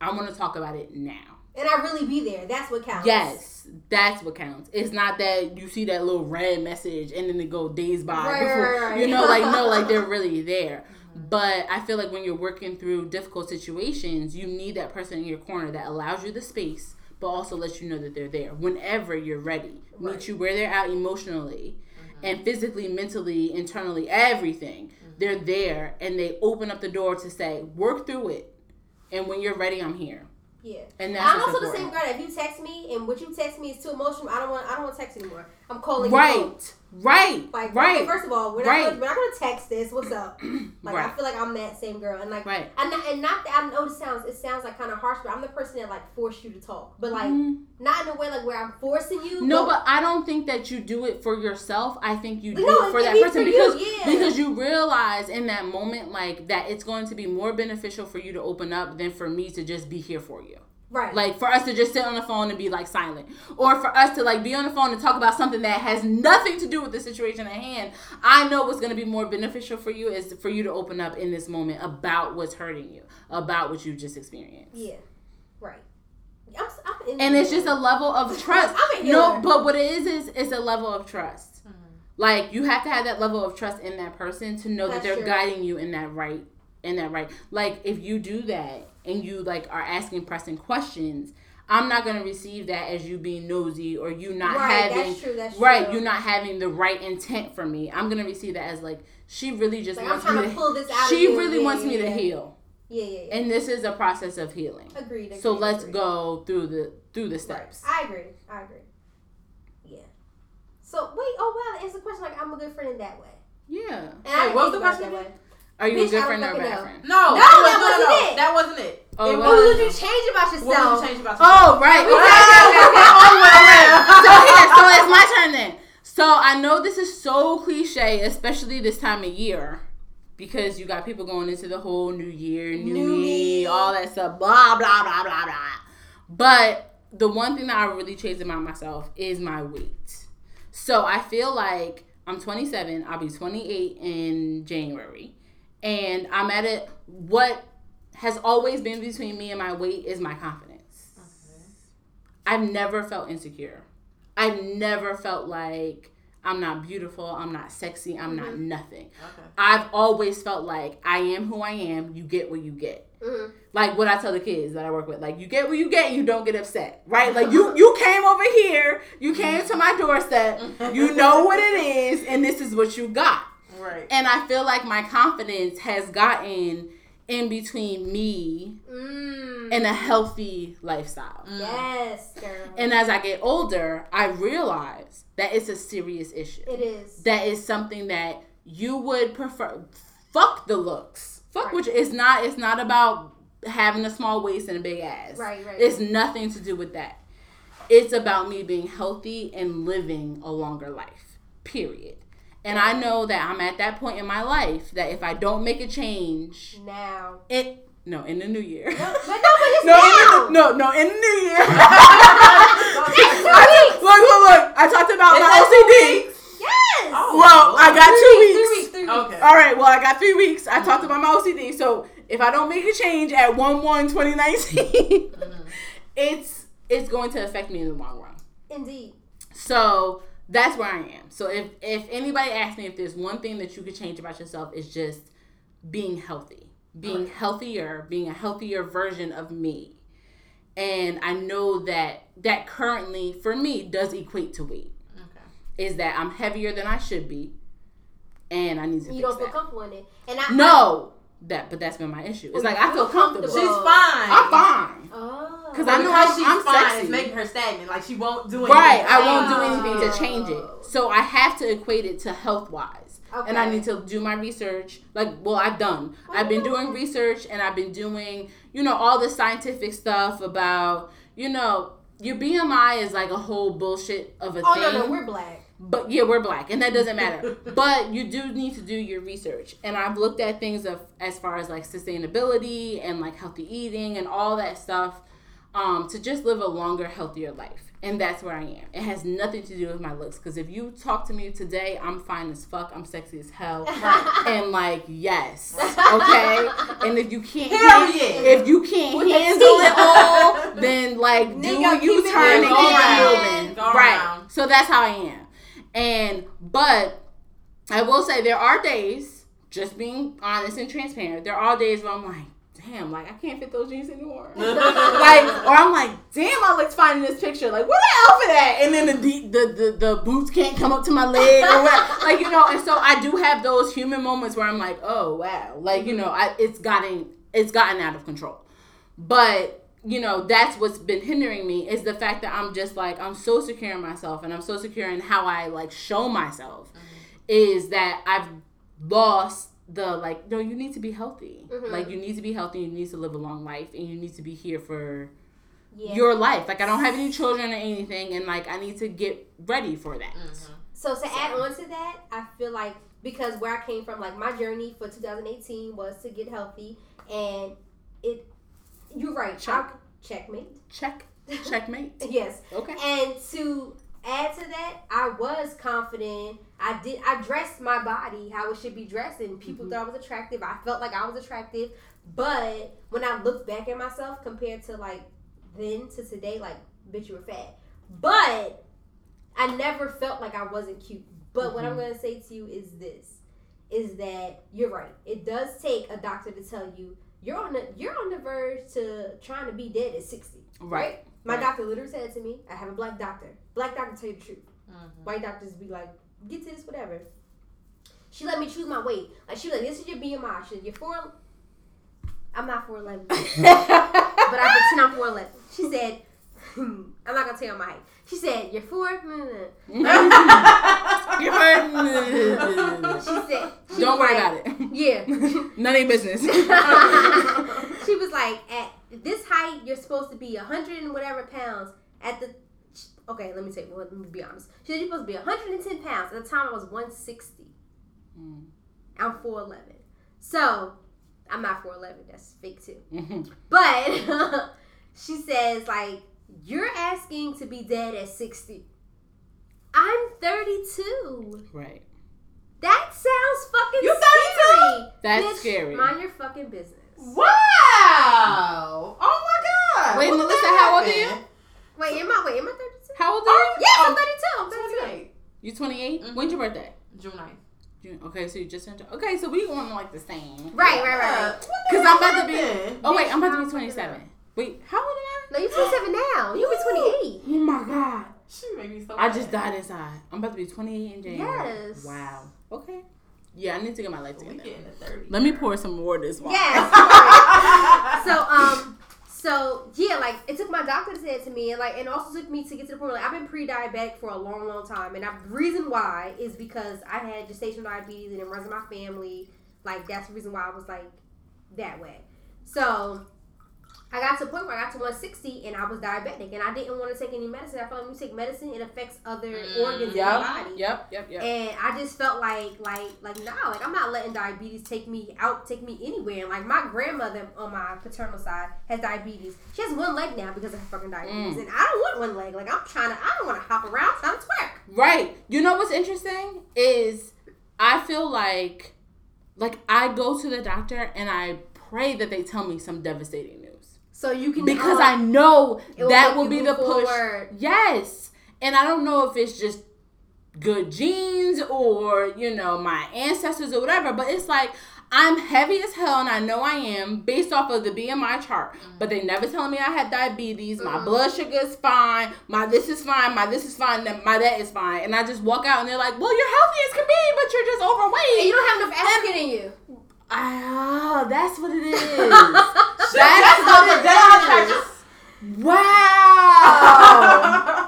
I want to talk about it now. and I really be there. That's what counts. Yes, that's what counts. It's not that you see that little red message and then it go days by Right, before right, right. you know, like no, like they're <laughs> really there. Mm-hmm. But I feel like when you're working through difficult situations, you need that person in your corner that allows you the space, but also lets you know that they're there whenever you're ready. Right. Meet you where they're at emotionally, and physically, mentally, internally, everything. Mm-hmm. They're there and they open up the door to say, work through it. And when you're ready, I'm here. Yeah. And that's I'm also the same girl. If you text me and what you text me is too emotional, I don't want. I don't want to text anymore. I'm calling you. home. Right. Right. Like, right. okay, first of all, we're not, Right. gonna, we're not gonna text this. What's up? <clears throat> Like, I feel like I'm that same girl, and like, Right. and not, and not that I know it sounds it sounds like kind of harsh, but I'm the person that like force you to talk, but like Mhm. not in a way like where I'm forcing you. No, but I don't think that you do it for yourself. I think you do No, it for it that person for you, because yeah. because you realize in that moment like that it's going to be more beneficial for you to open up than for me to just be here for you. Right, Like for us to just sit on the phone and be like silent, or for us to like be on the phone and talk about something that has nothing to do with the situation at hand. I know what's going to be more beneficial for you is for you to open up in this moment about what's hurting you, about what you just experienced. yeah, right. I'm, I'm and it's just a level of <laughs> trust. No, but what it is is it's a level of trust. Mm-hmm. Like you have to have that level of trust in that person to know that they're true. guiding you in that right, in that right. Like if you do that and you like are asking pressing questions, I'm not gonna receive that as you being nosy or you not right. having that's true. That's right. true. You not having the right intent for me. I'm gonna receive that as like she really just Like, wants me to. to pull this out. she really Yeah, wants me yeah, to heal, Yeah, yeah, yeah. and this is a process of healing. agreed, agreed. So let's agreed. go through the through the Right. steps. I agree. I agree. Yeah. So wait. Oh wow. It's a question, like I'm a good friend in that way. Yeah. And I what was the question that way. Are you Bitch, a good friend or a bad fucking friend? No, No, it that was- wasn't no, no, it. That wasn't it. Oh, it what What would you change about oh, yourself? what yourself? would you change about yourself? Oh, right. Okay, okay, okay. Oh, wait, wait. <laughs> So here, so it's my turn then. So I know this is so cliche, especially this time of year, because you got people going into the whole new year, new, New me, me. all that stuff, blah blah blah blah blah. But the one thing that I really changed about myself is my weight. So I feel like I'm 27. I'll be 28 in January, and I'm at it. What has always been between me and my weight is my confidence. I've never felt insecure. I've never felt like I'm not beautiful, I'm not sexy, I'm not nothing. Okay. I've always felt like I am who I am, you get what you get. Mhm. Like what I tell the kids that I work with, like you get what you get, you don't get upset, right? Like you you <laughs> came over here, you came to my doorstep, you know what it is, and this is what you got. Right. And I feel like my confidence has gotten in between me Mm. and a healthy lifestyle. Yes, girl. And as I get older, I realize that it's a serious issue. it is. That is something that you would prefer. Fuck the looks. Fuck Right. which it's not. It's not about having a small waist and a big ass. Right, right. It's nothing to do with that. It's about me being healthy and living a longer life. Period. And I know that I'm at that point in my life that if I don't make a change, now. it no in the new year. But no, but it's <laughs> No, now. in the, no, no, in the new year. Next <laughs> I- look, look, look. I talked about Is my that two OCD. Yes. Oh. Well, I got two Three weeks. weeks. Three weeks. Okay. All right, well, I got three weeks. I talked mm-hmm. about my OCD. So if I don't make a change at 1 1 2019, mm-hmm. <laughs> it's, it's going to affect me in the long run. Indeed. So that's where I am. So if, if anybody asks me if there's one thing that you could change about yourself, it's just being healthy, being healthier, being a healthier version of me. And I know that that currently, for me, does equate to weight. Okay. Is that I'm heavier than I should be, and I need to You fix don't feel that. comfortable in it. And I No, that but that's been my issue. It's Well, like I feel comfortable. She's fine. I'm fine. Oh. 'Cause I know because she's I'm fine. sexy. It's making her stagnant. Like she won't do anything. Right, I won't do anything to oh. change it. So I have to equate it to health wise. And I need to do my research. Like, well, I've done. I've been doing oh. research and I've been doing, you know, all the scientific stuff about, you know, your BMI is like a whole bullshit of a Oh thing. no, no, we're black. But yeah, we're black, and that doesn't matter. <laughs> but you do need to do your research, and I've looked at things of as far as like sustainability and like healthy eating and all that stuff, um, to just live a longer, healthier life, and that's where I am. It has nothing to do with my looks, because if you talk to me today, I'm fine as fuck, I'm sexy as hell, <laughs> and like yes, okay. and if you can't, Period. if you can't With handle it all, then like <laughs> do Nigga, a U keep it turn and moving. keep Go it around. Right. So that's how I am. And but I will say there are days, just being honest and transparent, there are days where I'm like, damn, like I can't fit those jeans anymore. <laughs> like, or I'm like, damn, I looked fine in this picture. Like, where the outfit at? And then the the, the the boots can't come up to my leg or what? <laughs> like, you know. And so I do have those human moments where I'm like, oh wow, like you know, I it's gotten it's gotten out of control. But you know that's what's been hindering me is the fact that i'm just like i'm so secure in myself and i'm so secure in how i like show myself mm-hmm. is that i've lost the like no you need to be healthy mm-hmm. like you need to be healthy you need to live a long life and you need to be here for yeah. your life like i don't have any children or anything and like i need to get ready for that mm-hmm. so to so. add on to that i feel like because where i came from like my journey for 2018 was to get healthy and it you're right. Check. checkmate. Check. <laughs> Checkmate. yes. Okay. And to add to that, I was confident. I did. I dressed my body how it should be dressed, and people mm-hmm. thought I was attractive. I felt like I was attractive. But when I look back at myself compared to like then to today, like bitch, you were fat. But I never felt like I wasn't cute. But mm-hmm. what I'm mm-hmm. gonna say to you is this: is that you're right. It does take a doctor to tell you you're on the you're on the verge to trying to be dead at 60. Right. right? My right. doctor literally said to me, I have a black doctor. Black doctor tell you the truth. Mm-hmm. White doctors be like, get to this, whatever. She let me choose my weight. Like she was like, this is your BMI. She said, you're four. I'm not four eleven, <laughs> but I pretend I'm four eleven. She said, <laughs> I'm not gonna tell you my height. She said, "You're four. <laughs> You're she said, she "Don't worry like, about it. Yeah, none of your business." She was like, "At this height, you're supposed to be a hundred and whatever pounds. At the okay, let me say, well, let me be honest. She said you're supposed to be 110 pounds. At the time, I was 160. Mm. I'm 4'11. So I'm not 4'11. That's fake too. Mm-hmm. But <laughs> she says like you're asking to be dead at 60. I'm 32. Right. That sounds fucking you scary. That's Bitch, scary. Mind your fucking business. Wow. Oh my god. Wait, Melissa, how old are you? Wait, am I wait, am I 32? How old are you? Yes, I'm 32. I'm 28. You 28? Mm-hmm. When's your birthday? June 9th. June. Okay, so you just turned. Okay, so we going like the same. Right, right, right. Because I'm about to be. Oh wait, I'm about to be 27. Wait, how old am I? No, you're 27 now. You'll be 28. Oh my god. She made me so. I just died inside. I'm about to be 28 in January. Yes. Wow. Okay. Yeah, I need to get my life together. We getting to 30. Let me pour some more this water. Yes. <laughs> so um. So yeah, like it took my doctor to say it to me, and like it also took me to get to the point where like, I've been pre-diabetic for a long, long time, and I, the reason why is because I had gestational diabetes and it runs in my family. Like that's the reason why I was like that way. So I got to a point where I got to 160 and I was diabetic and I didn't want to take any medicine. I felt like when you take medicine, it affects other mm, organs yep, in your body. Yep, yep, yep. And I just felt like, like, like, no, like I'm not letting diabetes take me out, take me anywhere. And like my grandmother on my paternal side has diabetes. She has one leg now because of her fucking diabetes, mm. and I don't want one leg. Like I'm trying to, I don't want to hop around trying to twerk. Right. You know what's interesting is I feel like, like I go to the doctor and I pray that they tell me some devastating. So you can because I know that will be the push. Forward. Yes, and I don't know if it's just good genes or you know my ancestors or whatever, but it's like I'm heavy as hell and I know I am based off of the BMI chart, mm-hmm. but they never telling me I had diabetes. My mm-hmm. blood sugar is fine. My this is fine. My this is fine. My that is fine. And I just walk out and they're like, "Well, you're healthy as can be, but you're just overweight. And you don't have enough estrogen in you." Ah, that's what it is. <laughs> that's, that's what it is. Wow.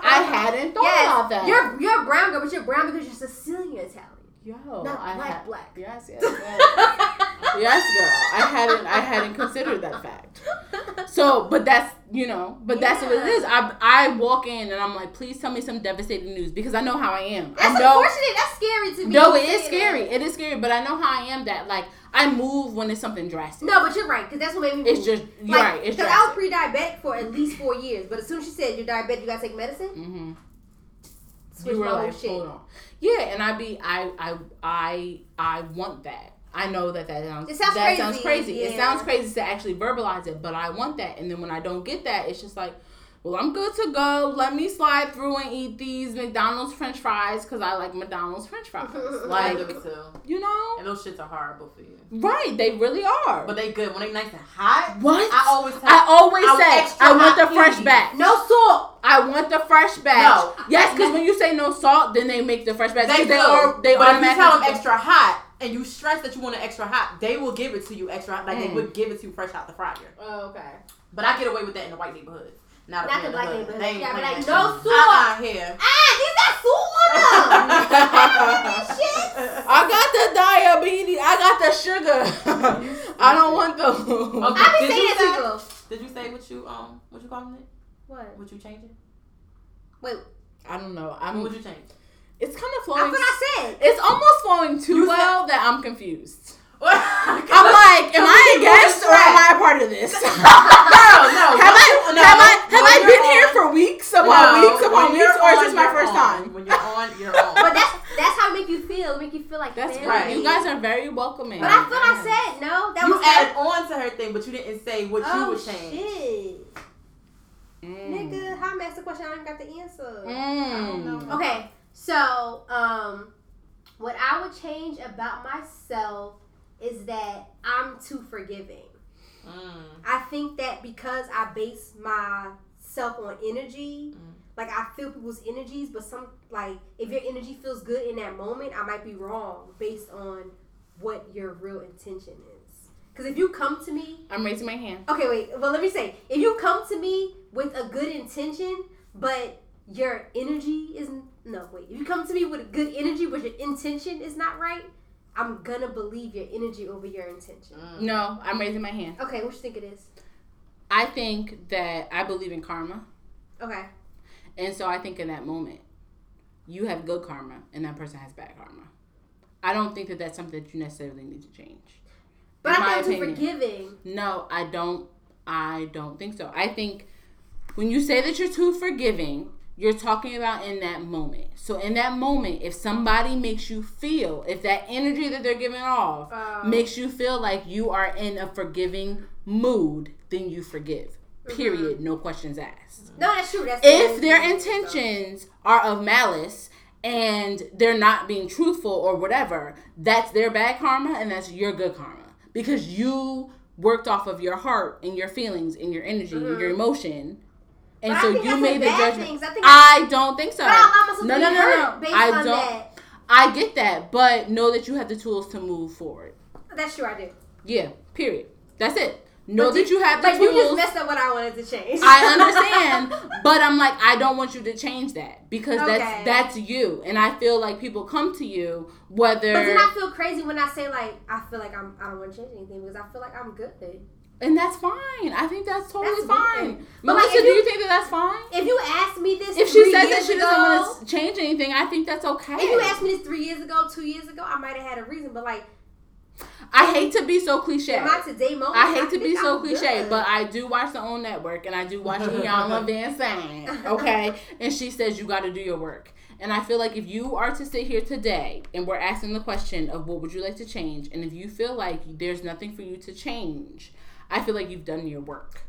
I hadn't thought yes, about that. You're you're a brown girl, but you're brown because you're Sicilian Italian. Yo, not I black, ha- black. Yes, yes, <laughs> yes. yes, girl. I hadn't I hadn't considered that fact. So, but that's you know, but yeah. that's what it is. I I walk in and I'm like, please tell me some devastating news because I know how I am. That's I know, unfortunate. That's scary to me. No, it is scary. That. It is scary, but I know how I am. That like I move when it's something drastic. No, but you're right because that's what made me. Move. It's just you're like, right. It's drastic. I was pre-diabetic for at least four years, but as soon as she said you're diabetic, you gotta take medicine. Mm-hmm. Switch you were like, hold on. Yeah, and I be I I I I want that. I know that that sounds, it sounds that crazy. sounds crazy. Yeah. It sounds crazy to actually verbalize it, but I want that. And then when I don't get that, it's just like, well, I'm good to go. Let me slide through and eat these McDonald's French fries because I like McDonald's French fries. <laughs> Like, like, me too. you know, And those shits are horrible for you. right? They really are. But they good when they nice and hot. what? I always tell I always I say I want the fresh easy. batch. No salt. I want the fresh batch. No. Yes, because when you say no salt, then they make the fresh batch. They do. are- they but if you tell them extra hot and you stress that you want it extra hot, they will give it to you extra hot. Like they Mm. would give it to you fresh out the fryer. Oh, okay. But I get away with that in the white neighborhoods. Not, Not up the in black hood. neighborhoods. They ain't Yeah, but like, no shit. salt. Uh-uh, here. Ah, these got salt on. Shit. I got the diabetes. I got the sugar. <laughs> I don't want the. Okay. I be Did saying you that say- Did you say what you um what you calling it? What? What you changing? Wait, I don't know. I'm. What would you change? It's kind of flowing. that's what I said. It's almost flowing too You said- well that I'm confused. I'm <laughs> I'm like, am I a guest or am I a part of this? <laughs> <laughs> no, no. have I no, have I have I been on- here for weeks upon No, weeks upon weeks, or is this my first on. time? When you're on, you're on. But that's that's how it make you feel. It make you feel like That's family. great. You guys are very welcoming. But I thought I said no. That you was added on to her thing, but you didn't say what you oh would change. shit, Mm. nigga. How I'm asking the question? I ain't got the answer. Mm. Okay, so um, what I would change about myself is that I'm too forgiving. Mm. I think that because I base myself on energy, Mm. like I feel people's energies, but some like if your energy feels good in that moment, I might be wrong based on what your real intention is. Because if you come to me, I'm raising my hand. okay, wait, well let me say, if you come to me with a good intention, but your energy is no wait, if you come to me with a good energy, but your intention is not right, I'm gonna believe your energy over your intention. Mm. No, I'm raising my hand. Okay, what you think it is? I think that I believe in karma. Okay. And so I think in that moment, you have good karma and that person has bad karma. I don't think that that's something that you necessarily need to change. But In my I think too opinion. forgiving. No, I don't. I don't think so. I think when you say that you're too forgiving, you're talking about in that moment. So in that moment, if somebody makes you feel, if that energy that they're giving off Um, makes you feel like you are in a forgiving mood, then you forgive. Period. No questions asked. No, that's true. That's If their intentions are of malice and they're not being truthful or whatever, that's their bad karma and that's your good karma because you worked off of your heart and your feelings and your energy and your emotion. And But so you made the judgment. I I don't think so. But I allow No, no, no, no. I don't. that. I get that, but know that you have the tools to move forward. That's true. I do. Yeah. Period. That's it. Know But that you have the But you just messed up what I wanted to change. I <laughs> understand, but I'm like, I don't want you to change that because Okay. that's that's you, and I feel like people come to you whether, But then I feel crazy when I say like I feel like I'm I don't want to change anything because I feel like I'm good. And that's fine. I think that's totally That's fine. weird. Like, Melissa, if do you- you think that that's fine? If you asked me this, If she says that she ago, doesn't want to change anything, I think that's okay. if you asked me this three years ago, two years ago, I might have had a reason. But like I hate to be so cliche. my today moment, I hate to be so I'm cliche, good. but I do watch the OWN network and I do watch Iyanla <laughs> Vanzant. Okay, and she says you got to do your work. And I feel like if you are to sit here today and we're asking the question of what would you like to change, and if you feel like there's nothing for you to change, I feel like you've done your work.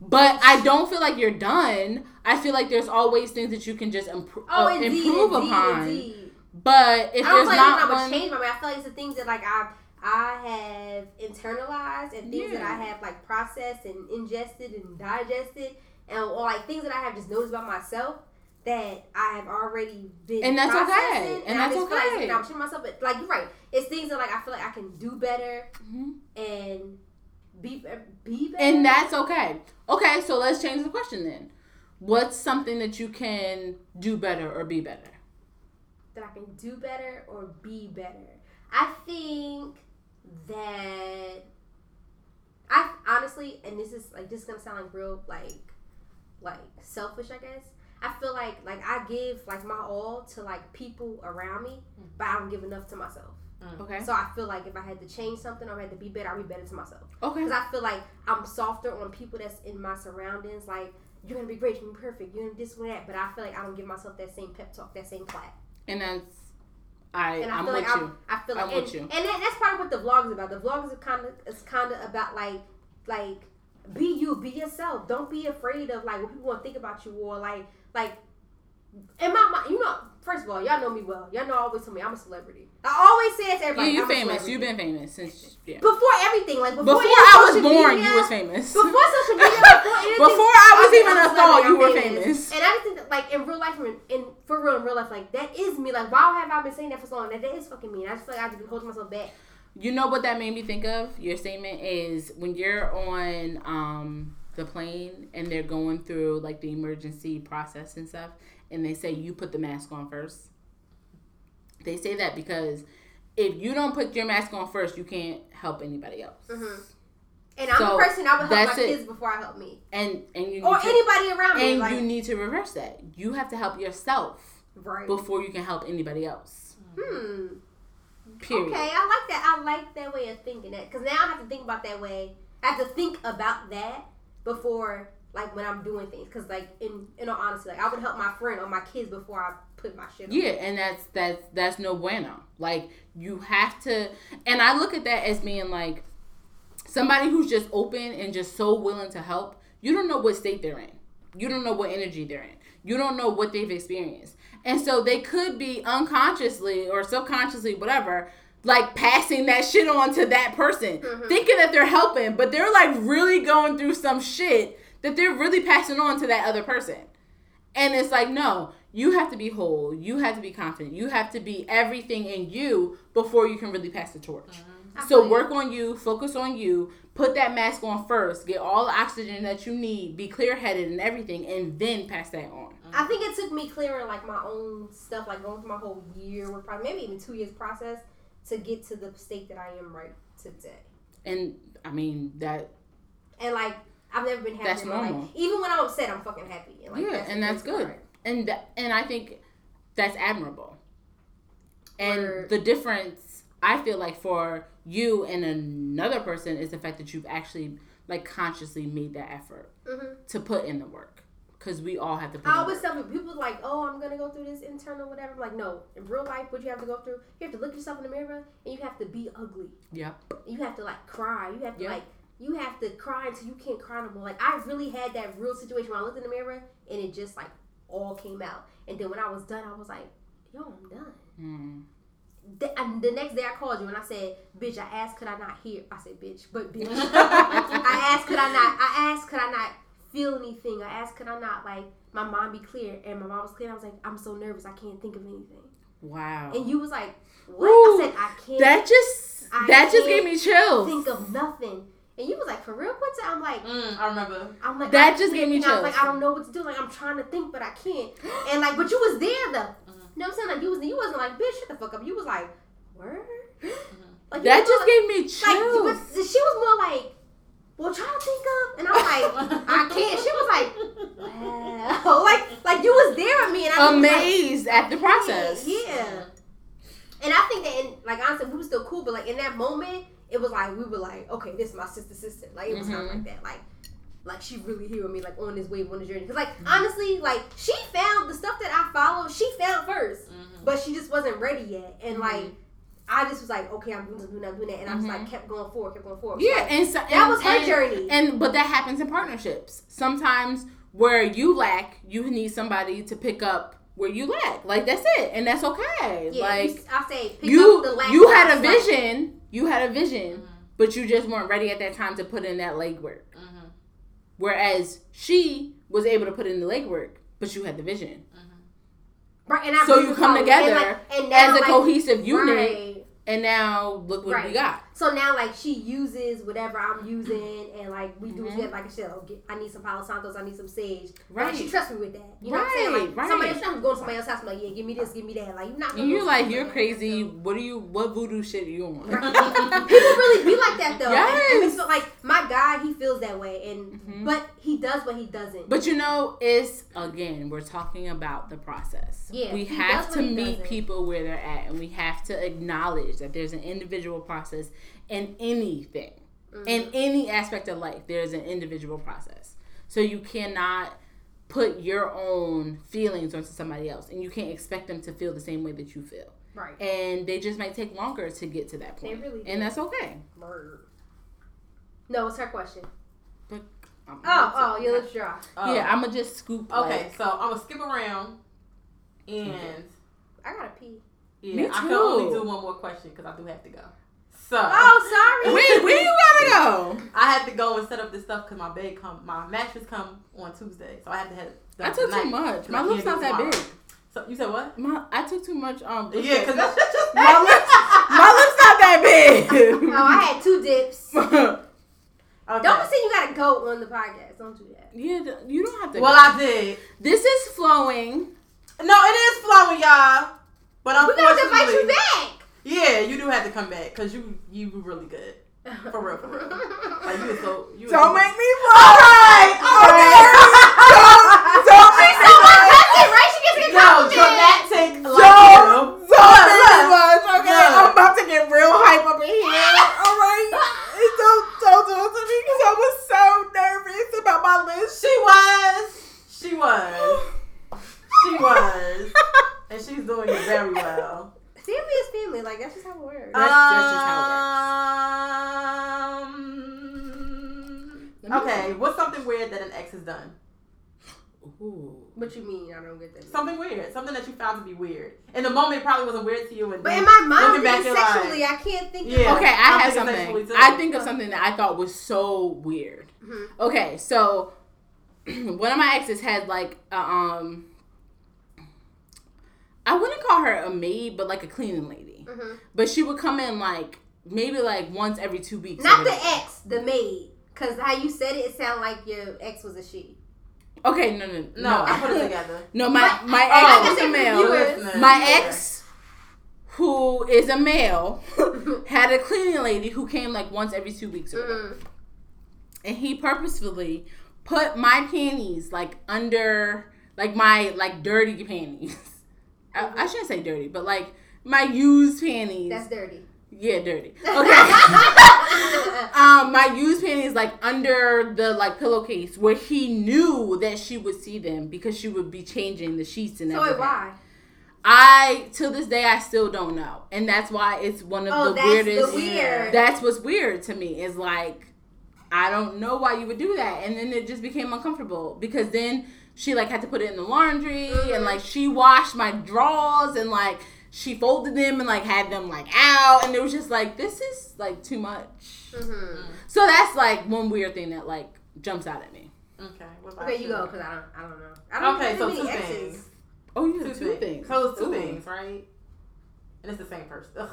But I don't feel like you're done. I feel like there's always things that you can just impro- oh, uh, indeed, improve indeed, upon. indeed. But if I don't there's feel like not I'm one, change my mind. I feel like it's the things that like I I have internalized and things that I have like processed and ingested and digested and or like things that I have just noticed about myself that I have already been And that's okay. processing, And I that's okay. feel like. I'm pushing myself, but like you're right. It's things that like I feel like I can do better Mhm. and be be better. And that's okay. Okay, so let's change the question then. What's something that you can do better or be better? that I can do better or be better. I think that I honestly, and this is like this is gonna sound like real like like selfish, I guess. I feel like like I give like my all to like people around me, but I don't give enough to myself. Mm. Okay. So I feel like if I had to change something or I had to be better, I'd be better to myself. Okay. Because I feel like I'm softer on people that's in my surroundings. Like you're gonna be great, you're gonna be perfect, you're gonna this and that. But I feel like I don't give myself that same pep talk, that same clap. And that's I And I I'm feel with like you. I'm, I feel I'm like, with and, you. and that, that's part of what the vlog is about. The vlog is kind of is kind of about like like be you, be yourself. Don't be afraid of like what people want to think about you or like like in my mind, you know, first of all, y'all know me well. Y'all know I always tell me I'm a celebrity. I always say that to everybody. Yeah, you I'm famous. You've been famous since yeah. before everything, like before, Before I was born, media, you was famous. Before social media, before <laughs> anything, Before I was even a thought, you were I'm famous. And I just think that, like in real life, in, in for real, in real life, like that is me. Like, why have I been saying that for so long? That, that is fucking me. And I just feel like I have been holding myself back. You know what that made me think of? Your statement is when you're on um, the plane and they're going through like the emergency process and stuff, and they say you put the mask on first. They say that because if you don't put your mask on first, you can't help anybody else. Mm-hmm. And I'm So, the person I would help that's my it. kids before I help me, And and you need or to, anybody around me. and Like, you need to reverse that. You have to help yourself right? before you can help anybody else. Hmm. Period. Okay, I like that. I like that way of thinking that because now I have to think about that way. I have to think about that before, like when I'm doing things. Because like in in all honesty, like I would help my friend or my kids before I put my shit. on. Yeah, and that's that's that's no bueno. Like you have to, and I look at that as being like somebody who's just open and just so willing to help. You don't know what state they're in. You don't know what energy they're in. You don't know what they've experienced, and so they could be unconsciously or subconsciously, whatever. Like passing that shit on to that person, mm-hmm. thinking that they're helping, but they're like really going through some shit that they're really passing on to that other person. And it's like, no, you have to be whole. You have to be confident. You have to be everything in you before you can really pass the torch. Mm-hmm. So work on you, focus on you, put that mask on first, get all the oxygen that you need, be clear headed and everything, and then pass that on. I think it took me clearing like my own stuff, like going through my whole year, or probably maybe even two years process to get to the state that I am right today. And I mean that And like I've never been happy That's in my life. normal. Even when I'm upset, I'm fucking happy. And, like, yeah, that's and that's good. part. And that, and I think that's admirable. And Word. the difference I feel like for you and another person is the fact that you've actually like consciously made that effort Mhm. to put in the work because we all have to put I in always work. tell people, people like, oh, I'm gonna go through this internal whatever. I'm like, no, in real life, what you have to go through, you have to look yourself in the mirror and you have to be ugly. Yep. You have to like cry. You have to Yeah. like, you have to cry until you can't cry no more. Like I really had that real situation where I looked in the mirror and it just like all came out. And then when I was done, I was like, yo, I'm done. Mm. The, and the next day I called you and I said, bitch, I asked could I not hear? I said, bitch, but bitch. <laughs> I asked could I not, I asked could I not feel anything? I asked could I not like my mom be clear? And my mom was clear. I was like, I'm so nervous. I can't think of anything. Wow. And you was like, what? Ooh, I said, I can't that just I that just gave me chills. think of nothing. And you was like, for real, Quinta? I'm like, Mm, I remember. I'm like, That I just gave me can't. I was like, I don't know what to do. Like, I'm trying to think, but I can't. And like, but you was there though. Mm-hmm. You know what I'm saying? Like, you was you wasn't like, bitch, shut the fuck up. You was like, word. Like, that just more gave me like, chills. like, but she was more like, well, try to think of, and I'm like, I can't. She was like, wow, <laughs> like, like you was there with me, and I just was like, Amazed at the process. yeah. And I think that, in, like, honestly, we were still cool, but like in that moment, it was like we were like, okay, this is my sister, sister. Like it was kind of Mhm. like that, like. Like she really here with me, like on this wave, on the journey. Cause like honestly, like she found the stuff that I followed. She found 1st Mhm. but she just wasn't ready yet. And like, I just was like, okay, I'm doing this, doing that, I'm doing that, and I just like kept going forward, kept going forward. Yeah, Like, and so, that and- was her and- journey. And but that happens in partnerships. Sometimes where you lack, you need somebody to pick up where you lack. Like that's it, and that's okay. yeah, like I say, pick you, up the last you had a vision. slice. You had a vision, Mhm. but you just weren't ready at that time to put in that legwork. Mhm. Whereas she was able to put in the legwork, but you had the vision. Right, and I So you come together and, like, and As a like, cohesive unit, right. and now look what we got. So now, like, she uses whatever I'm using, and like we do Mhm. together. Like I said, oh, get, I need some Palo Santos, I need some sage. Right. Like, she trusts me with that. You know what I'm saying? Right, Like right. somebody else, I'm going to somebody else's house. I'm like, yeah, give me this, give me that. Like you're not. And you're like, you're crazy. so- What do you? What voodoo shit are you on? People really be like that though. Yes. And it's like my guy, he feels that way, and Mhm. but he does what he doesn't. But you know, it's again, we're talking about the process. Yeah, we have to meet doesn't. people where they're at, and we have to acknowledge that there's an individual process in anything, Mm-hmm. in any aspect of life. There's an individual process, so you cannot put your own feelings onto somebody else, and you can't expect them to feel the same way that you feel. right. And they just might take longer to get to that They point, really do. and that's okay. Word. No, it's her question. But I'm Oh, oh, your lips dry. Oh. Yeah, <laughs> I'm gonna just scoop. Okay, like- so I'm gonna skip around, and I gotta pee. yeah, Me I can only do one more question because I do have to go. So Oh, sorry. Wait, where you gotta go? <laughs> I had to go and set up this stuff because my bed come, my mattress come on Tuesday, so I had to have it done I took too tonight, much. 'cause My I lips can't that tomorrow. big. So you said what? My I took too much. Um, Yeah, because that's just my lips. My lips not that big. <laughs> Oh, I had two dips. <laughs> Okay. Don't be saying you gotta go on the podcast. Don't do that. yeah, you don't have to. well, go. I did. This is flowing. No, it is flowing, y'all. But We gotta invite you unfortunately, back. Yeah, you do have to come back because you you were really good. For real, for real. Like you were so. You Don't were, make me All right, all right. Don't She's so sarcastic, right? She gets a No, dramatic. Like Don't, you. don't make me much, okay? look. I'm about to get real hype up in here. <laughs> All right, don't don't do it to me because I was so nervous about my list. She was. She was. <sighs> She was. And she's doing it very well. Family is family. Like that's just how it works. That's- that's just how Um, Let me- okay, what's something weird that an ex has done? Ooh. what you mean? I don't get that. Something weird. Something that you found to be weird. In the moment, it probably wasn't weird to you. And But in my mind, looking back, thinking you're sexually, I can't think. Yeah. Of, Okay, I I'm have something. I think of something that I thought was so weird. Mhm. Okay, so <clears throat> one of my exes had like a, um I wouldn't call her a maid, but like a cleaning lady. Mhm. But she would come in like maybe like once every two weeks. Not the whatever. ex, the maid. Cause how you said it, it sounded like your ex was a she. Okay, no, no, No, I put it <laughs> together. No, my But- my oh, ex I was a male. you were- Listening. My Yeah. ex, who is a male, <laughs> had a cleaning lady who came like once every two weeks or whatever. Mm. and he purposefully put my panties like under like my like dirty panties. I, I shouldn't say dirty, but like my used panties. That's dirty. yeah, dirty. <laughs> Okay. <laughs> um, my used panties like under the like pillowcase where he knew that she would see them because she would be changing the sheets and so everything. wait, why? I till this day I still don't know, and that's why it's one of Oh, the that's weirdest. the weird. That's what's weird to me is like I don't know why you would do that, and then it just became uncomfortable because then she like had to put it in the laundry Mhm. and like she washed my drawers and like she folded them and like had them like out, and it was just like this is like too much. Mm-hmm. So that's like one weird thing that like jumps out at me. Okay. Okay, you go, cause I don't, I don't know. I don't Okay, so many two exes. things. Oh, you Two, have two things. things. So it's two Ooh. things, right? And it's the same person. Ugh.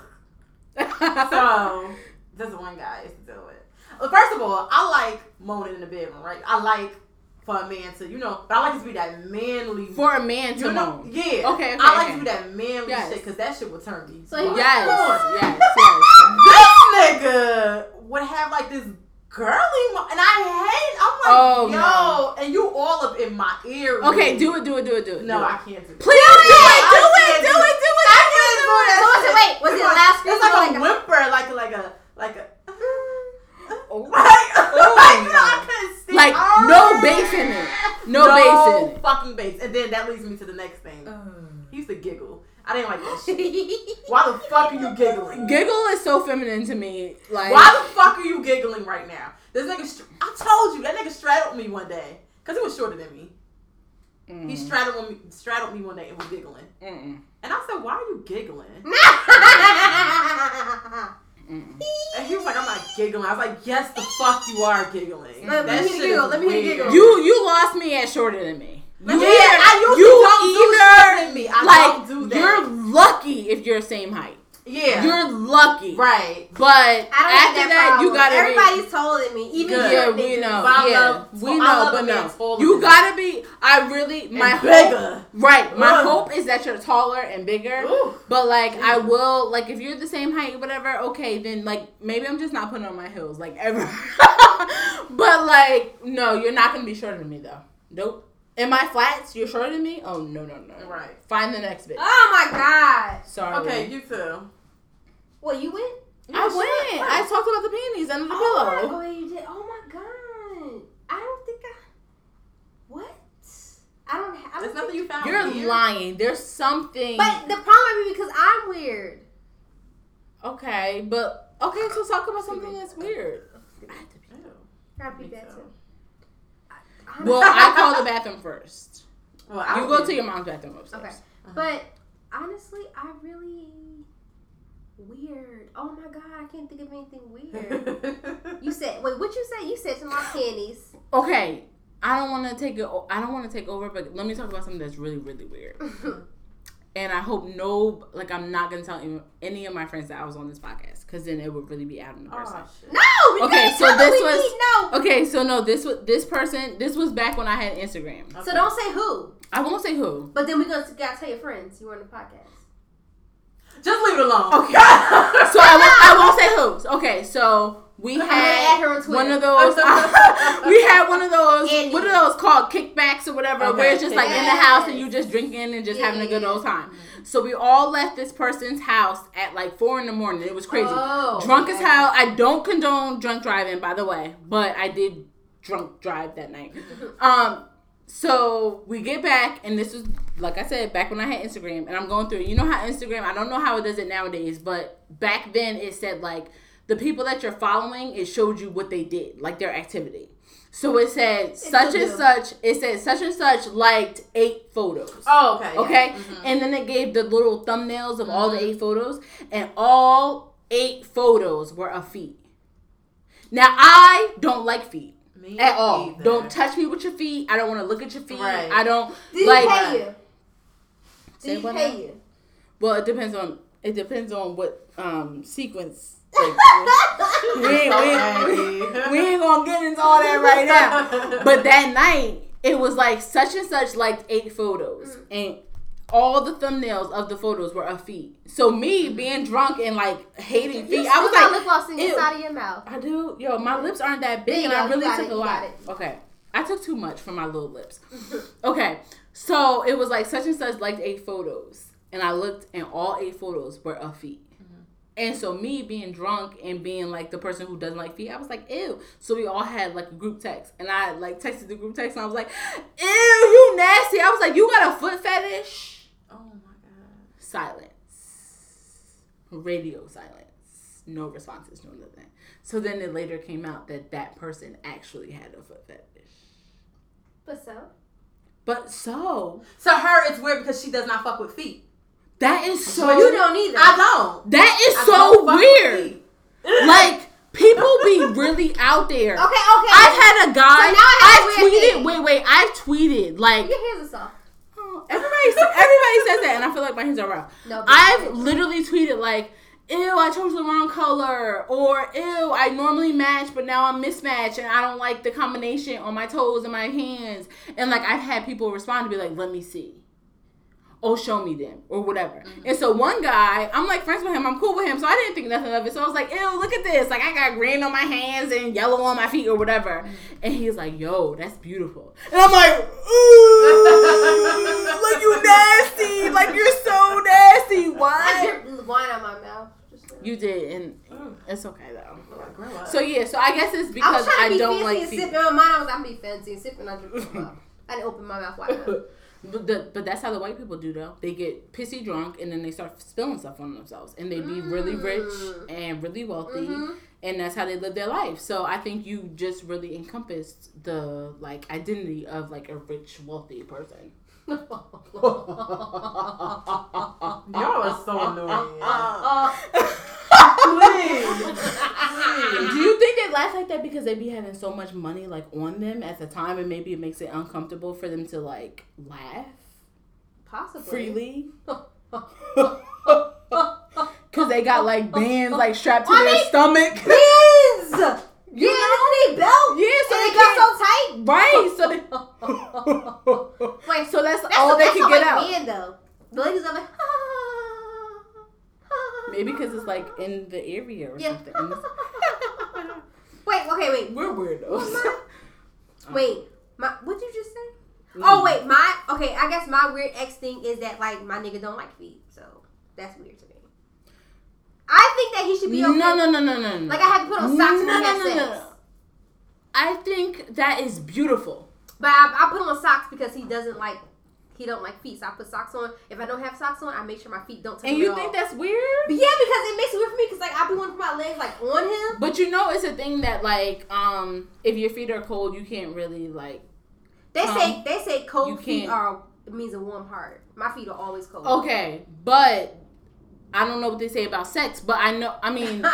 <laughs> So this is one guy I used to deal with. Well, first of all, I like moaning in the bedroom, right? I like for a man to, you know, but I like it to be that manly. For a man to you know, moan. yeah. Okay, okay, I like okay. to be that manly Yes. shit because that shit will turn me. So he Yes, on. yes, yes, yes. This nigga would have like this girly, mo- and I hate. I'm like, Oh, yo, no. and you all up in my ear. Okay, do it, do it, do it, do it. No, do it. I can't do it. Please do it, do it, do it, do it. I can't do that. So was it- wait, was it like- loud scream It's like a whimper, like like a like a. Oh. <laughs> Like, Oh, <laughs> like, no. Oh. no bass in it. No, bass in it. fucking bass. And then that leads me to the next thing. Uh. He used to giggle. I didn't like that <laughs> shit. Why the fuck are you giggling? Giggle is so feminine to me. Like, Why the fuck are you giggling right now? This nigga, str- I told you that nigga straddled me one day because he was shorter than me. Mm, He straddled me, straddled me one day and was giggling. mm, And I said, "Why are you giggling?" Mm. And he was like, "I'm not giggling." I was like, "Yes, the fuck you are giggling." Let- let me hear the giggle. Let me hear the giggle. You you lost me at shorter than me. Yeah, You I usually you don't do either- shorter than me. I like don't do that. you're lucky if you're same height. Yeah, You're lucky. right. But after have that, you gotta. Everybody's taller than me, even Good. Yeah, we know. But I yeah, love- we I know, but a man taller no. You gotta be. I really my And hope. bigger. Right, my Ugh. hope is that you're taller and bigger. Ooh. But like, I will like if you're the same height, whatever. Okay, then like maybe I'm just not putting on my heels like ever. <laughs> but like, no, you're not gonna be shorter than me though. Nope. In my flats, you're shorter than me. Oh no no no. Right. Find the next bitch. Oh my god! Sorry. Okay, you too. What you went? I went. I talked about the panties under the Oh, my, pillow. oh, you did. Oh my god! I don't think I. What? I don't. ha- I There's don't nothing you found. You're weird? lying. There's something. But the problem might be because I'm weird. okay, but okay. So talk about something that's weird. I have to pee. Ew. Gotta be Me that too. Too. Well, I call the bathroom first. Well, I You go to your mom's bathroom upstairs. Okay. Uh-huh. But honestly, I really weird. Oh my god, I can't think of anything weird. <laughs> you said wait, what you said? You said to my panties. Okay, I don't want to take it. I don't want to take over, but let me talk about something that's really, really weird. <laughs> And I hope no, like, I'm not gonna tell any, any of my friends that I was on this podcast, because then it would really be out in the person. Oh, no. Okay, so this we was- need- no. Okay, so no, this was this person. This was back when I had Instagram. Okay. So don't say who. I won't say who. But then we gonna gotta tell your friends you were on the podcast. Just leave it alone. Okay. <laughs> So I won't, I won't say who. Okay, so we I'm had add her on Twitter. one of <laughs> those. <laughs> we had one of those. Andy. What are those called? Kickbacks or whatever, Okay, where it's just like in the house and you just drinking and just Yeah, having a good old yeah. time. So we all left this person's house at like four in the morning. It was crazy. Oh, drunk as hell. I don't condone drunk driving, by the way, but I did drunk drive that night. <laughs> Um, so we get back, and this was like I said back when I had Instagram, and I'm going through. You know how Instagram? I don't know how it does it nowadays, but back then it said like the people that you're following, it showed you what they did, like their activity. So it said such and such. It said such and such liked eight photos. Oh, okay. yeah. Okay, Mhm. and then it gave the little thumbnails of all the Mm-hmm. eight photos, and all eight photos were of feet. Now I don't like feet Me at all. either. Don't touch me with your feet. I don't want to look at your feet. Right. I don't Did like. he pay you? Did he pay you? Well, it depends on it depends on what um sequence. Like, we, we, we ain't gonna get into all that right now. But <laughs> that night, it was like such and such like eight photos, mm. and all the thumbnails of the photos were of feet. So me mm-hmm. being drunk and like hating You feet, I was like, lip gloss in the side of your mouth. I do, yo, my lips aren't that big, and I really took it, a lot. Okay, I took too much for my little lips. <laughs> okay, so it was like such and such liked eight photos, and I looked, and all eight photos were of feet. And so me being drunk and being like the person who doesn't like feet, I was like, ew. So we all had like a group text, and I like texted the group text, and I was like, ew, you nasty. I was like, you got a foot fetish? Oh my god. Silence. Radio silence. No responses, no nothing. So then it later came out that that person actually had a foot fetish. But so? But so So her, it's weird because she does not fuck with feet. That is so Well, you don't either. I don't. that is I so don't fuck with weird. <laughs> Like people be really out there. <laughs> Okay, okay. I've had a guy. So now I have a I've weird tweeted. thing. Wait, wait. I've tweeted like Your hands are soft. oh, everybody. Everybody says that, and I feel like my hands are rough. No, I've literally tweeted like, "Ew, I chose the wrong color," or "Ew, I normally match, but now I'm mismatched, and I don't like the combination on my toes and my hands." And like, I've had people respond to be like, "Let me see." Oh, show me them or whatever. And so one guy, I'm like friends with him. I'm cool with him, so I didn't think nothing of it. So I was like, "Ew, look at this! Like I got green on my hands and yellow on my feet or whatever." And he's like, "Yo, that's beautiful." And I'm like, "Ooh, like you <laughs> nasty! Like you're so nasty! Why? I What?" dripped wine on my mouth. Just. You did, and Mm. it's okay though. So yeah, so I guess it's I was because trying I, to be don't fancy like and feet. sip. In my mind, I was I'm be fancy and sipping. I mouth. <laughs> I didn't open my mouth wide. But, the, but that's how the white people do though. They get pissy drunk and then they start spilling stuff on themselves, and they be really rich Mm. and really wealthy, Mhm. and that's how they live their life. So I think you just really encompassed the like identity of like a rich, wealthy person. <laughs> Y'all are so annoying. <laughs> Do you think they laugh like that because they be having so much money like on them at the time, and maybe it makes it uncomfortable for them to like laugh Possibly. freely? <laughs> Cause they got like bands like strapped to I their mean- stomach. Pins! <laughs> You yeah, know? they belt. Yeah, so and they it got so tight. Right, so they <laughs> Wait, so that's, that's all a, they that's can a get white out. man though. The ladies are like, Maybe because it's like in the area or yeah. something. <laughs> wait, okay, wait, We're weirdos. <laughs> wait. My, what did you just say? Mm. Oh wait, my okay. I guess my weird X thing is that like my nigga don't like feet, so that's weird to me. I think that he should be No, okay. no, no, no, no, no. Like I have to put on socks when we have sex. I think that is beautiful. But I, I put on socks because he doesn't like he don't like feet. So I put socks on. If I don't have socks on, I make sure my feet don't touch. And you think that's weird? But yeah, because it makes it weird for me because like I be wanting to put my legs like on him. But you know, it's a thing that like, um, if your feet are cold, you can't really like They Um, say they say cold feet are it means a warm heart. My feet are always cold. Okay, but I don't know what they say about sex, but I know. I mean, <laughs> no,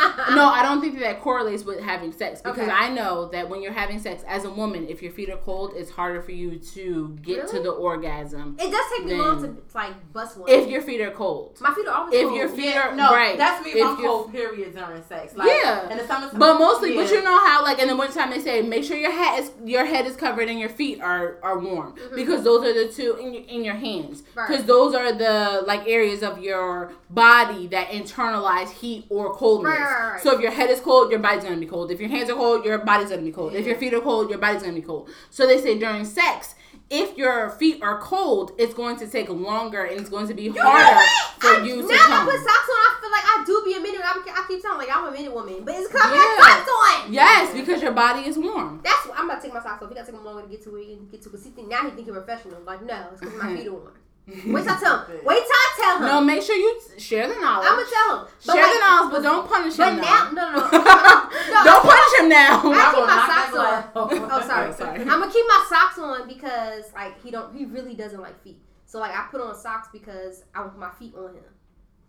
I don't think that, that correlates with having sex because Okay. I know that when you're having sex as a woman, if your feet are cold, it's harder for you to get to the orgasm. It does take me Then- long to like bust one. If your feet are cold. my feet are always if cold. your feet Yeah, are no, right, that's me if, if I'm cold. Period during sex. Like, Yeah. in the summertime. But mostly, but you know how like in the wintertime they say make sure your head is your head is covered and your feet are are warm because those are the two in your in your hands Mm-hmm. Right. because those are the like areas of your body that internalize heat or coldness. Right, right, right. So if your head is cold, your body's gonna be cold. If your hands are cold, your body's gonna be cold. If your feet are cold, your body's gonna be cold. So they say during sex. If your feet are cold, it's going to take longer and it's going to be harder for I, you to now come. I put socks on. I feel like I do be a minute. I'm, I keep telling like I'm a minute woman, but it's because I Yeah. got socks on. Yes, because your body is warm. That's what I'm about to take my socks off. We gotta take them longer to get to where you can get to. Cause he think now he think you're professional. Like no, it's because my <laughs> feet are warm. <laughs> Wait till I tell him. <laughs> Wait till I tell him. No, make sure you share the knowledge. I'm gonna tell him. But share like, the knowledge, but don't punish But him now, now. no, no, no. <laughs> no don't I- punish him now. I I keep will my socks on. Oh, sorry. Oh, sorry. I'm gonna keep my socks on because like he don't, he really doesn't like feet. So like I put on socks because I want my feet on him.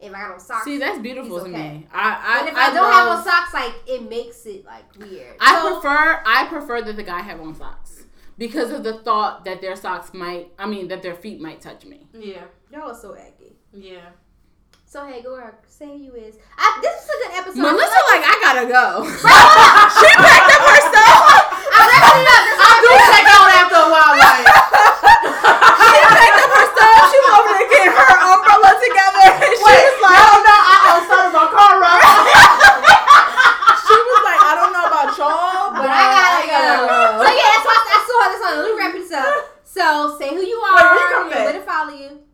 If I got on socks, See, that's beautiful He's to me. I, I, but if I, don't have on love- socks, like it makes it like weird. I So- prefer, I prefer that the guy have on socks because of the thought that their socks might, I mean, that their feet might touch me. Yeah. y'all are so aggy. Yeah. So hey, go ahead. Say you is. I, this is a good episode. Melissa, like, I gotta go. <laughs> she packed up her stuff. I'm wrapping it up. That's I all do check out after a while, like. She packed up her stuff. She was over there getting her umbrella together. And she Wait, was like, no, no, I oh, started my car run. she was like, I don't know about y'all, but But I gotta go. gotta So yeah, that's why I saw this on. Let me wrap this up. So say who you are. Wait, when you come back? Where to follow you.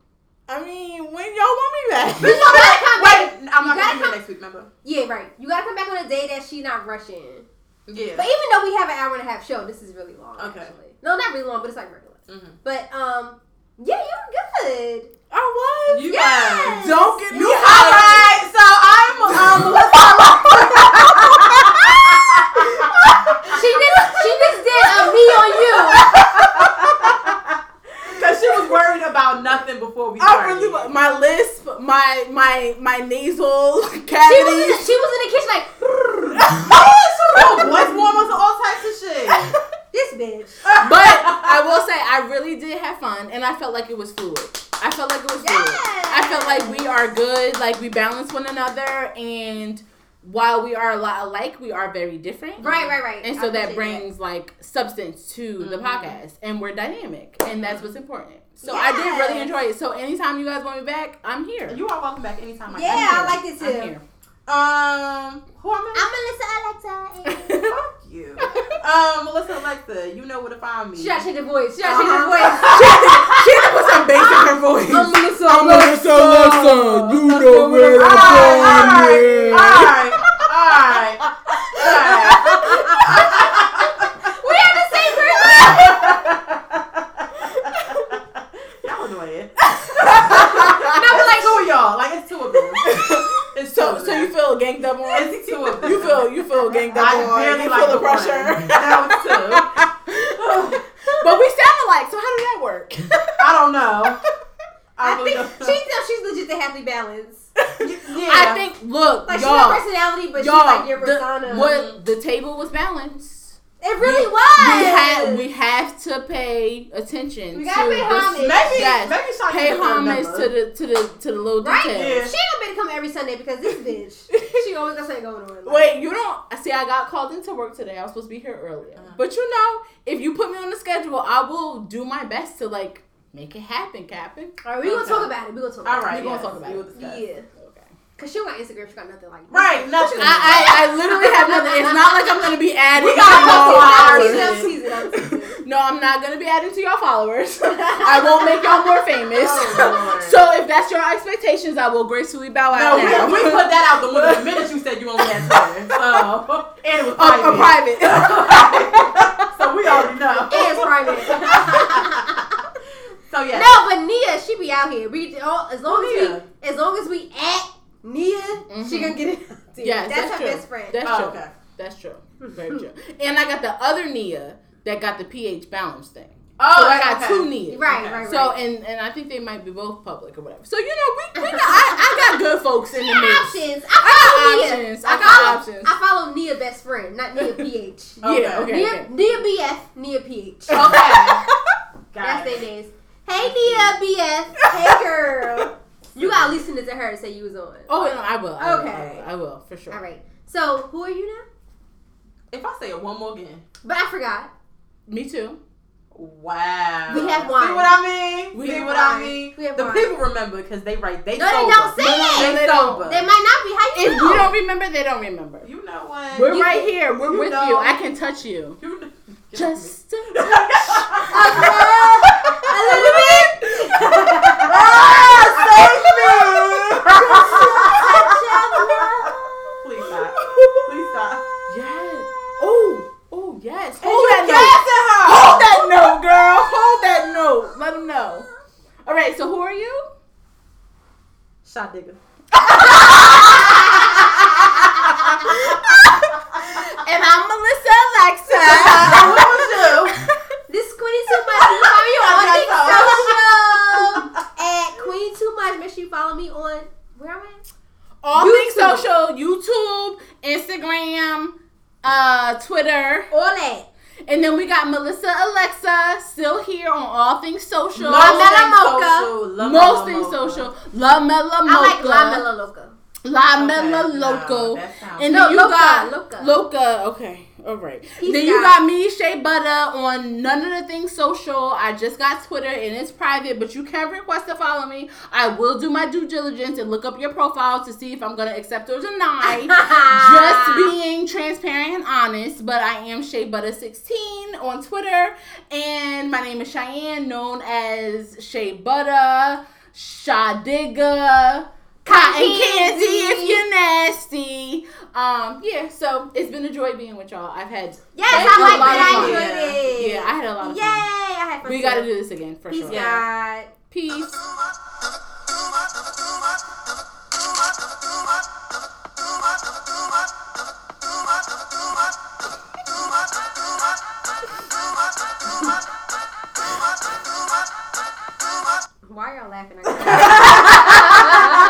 I mean, when y'all want me back? You gotta come Wait, back. I'm You not gotta gonna be come- here next week, remember? Yeah, right. You gotta come back on a day that she's not rushing. Yeah. But even though we have an hour and a half show, this is really long. Okay. Actually. No, not really long, but it's like regular. Mhm. But um, yeah, you're good. I was. You Yes. Don't get me You hyped. all right? So I'm um. <laughs> She just she just did a me on you. <laughs> Because she worried about nothing before we I started. really wa- my lisp, my my my nasal <laughs> She was in, cavity. she was in the kitchen like oh, voice warmers and all types of shit. <laughs> this bitch. but I will say I really did have fun, and I felt like it was fluid. I felt like it was fluid. I felt like we are good, like we balance one another, and while we are a lot alike, we are very different. Right, right, right. And so that appreciate brings like substance to the Mhm. podcast, and we're dynamic, and that's what's important. So I did really enjoy it. So anytime you guys want me back, I'm here. You are welcome back anytime. that. I Yeah, can. I like it I'm too. Here. Um, who am I? I'm Melissa Alexa. <laughs> Fuck you. Um, Melissa Alexa, you know where to find me. She gotta change her voice. She gotta change her Uh-huh. voice. <laughs> she had to put some bass in her <laughs> voice. I'm Melissa I'm Melissa Alexa. You know where to find me. alright, alright, alright. We have the same person. Y'all annoying. No, but like, two of y'all. Like it's two of them. So, so you feel ganged up on? It's two of them. You feel you feel ganged up I on? barely You like feel the the pressure? <laughs> <sighs> But we sound alike, so how did that work? I don't know. I, I think don't. she thinks she's legit the happy balance. yeah. I think look, Like she's y'all, her personality, but y'all, she's like your the, persona. what the table was balanced. It really we, was. We have we have to pay attention. We gotta to pay the- homage. maybe Yes. maybe Shawty Pay homage to the to the to the little Right? details. Yeah. She ain't gonna be to come every Sunday because this <laughs> bitch, she always got something going on. Like, Wait, you don't see? I got called into work today. I was supposed to be here earlier, Uh-huh. but you know, if you put me on the schedule, I will do my best to like make it happen, Captain. All right, we gonna talk about it. We gonna talk. All About right, We gonna talk about it. will it. Yeah, Okay. Cause she on Instagram. She got nothing like. That. Right, nothing. I, I, I literally have nothing. It's not like I'm gonna be adding. We got to a y'all couple I'm hours. followers. teasing. <laughs> I'm teasing. I'm teasing. No, I'm not gonna be adding to your followers. <laughs> I won't make y'all more famous. Oh, <laughs> so if that's your expectations, I will gracefully bow No, out now. we, we put that out the window the minute you said you only had ten. So and it was a, a private. private. so we already know. And it's private. so yeah. No, but Nia, she be out here. We all as long as oh, Nia? we as long as we at Nia, she Mhm. gonna get it. <laughs> Yes, that's, that's her true. best friend. That's Oh, true. okay. That's true. Very <laughs> true. And I got the other Nia that got the pH balance thing. Oh, so I got okay. two Nias. Right, Okay. right, right. So and and I think they might be both public or whatever. So you know we, we got, I, I got good folks in the mix. options. I got follow Nia. options. I got follow, options. I follow Nia best friend, not Nia <laughs> PH. Okay. Yeah, okay. Nia, okay. Nia BF, Nia PH. Okay. Got That's it. their names. Hey Nia BF. Hey girl. You gotta listen to her to say you was on. Oh no, I will. I will, Okay. I will, I will for sure. All right. So who are you now? If I say it one more again. But I forgot. Me too. Wow. We have one. See wine. what I mean? We See have what I mean? We have the wine. people remember because they write. They No, they sober. don't say No, no, it. no, They they don't. sober. They might not be. How you If know? you don't remember, they don't remember. You know what? We're you, right here. We're you with know. you. I can touch you. <laughs> You know. Just a <laughs> a little <laughs> bit. Please stop. Please stop. Yes. Oh. Oh yes. Hold you that note. Hold that note, girl. Hold that note. Let them know. All right. So who are you? Shadiga. And I'm Melissa Alexa. Who <laughs> was you? This is Queenie Too Much. You on got Social at Queenie Too Much. Make sure you follow me on where am I? All things social: YouTube, Instagram, uh, Twitter, All that. and then we got Melissa Alexa still here on all things social. La Mela Mocha. Most things social. La Mela Mocha. I like La Mela Loca. La Okay, Mela no, Loco. that sounds- And No, then you Loca, got Loca. Loca. Okay, all right. Peace then you out. got me, Shea Butter, on none of the things social. I just got Twitter and it's private, but you can request to follow me. I will do my due diligence and look up your profile to see if I'm gonna accept or deny. <laughs> just being transparent and honest, but I am Shea Butter 16 on Twitter, and my name is Cheyenne, known as Shea Butter, Shadiga, Cotton Candy if you're nasty. Um, yeah, so it's been a joy being with y'all. I've had Yes, I like A lot of that. I enjoyed it. yeah, I had a lot of Yay! fun. Yay, I had fun. We got to do this again for Peace, sure. God. Peace. Why are y'all laughing? I <laughs> <laughs> <laughs>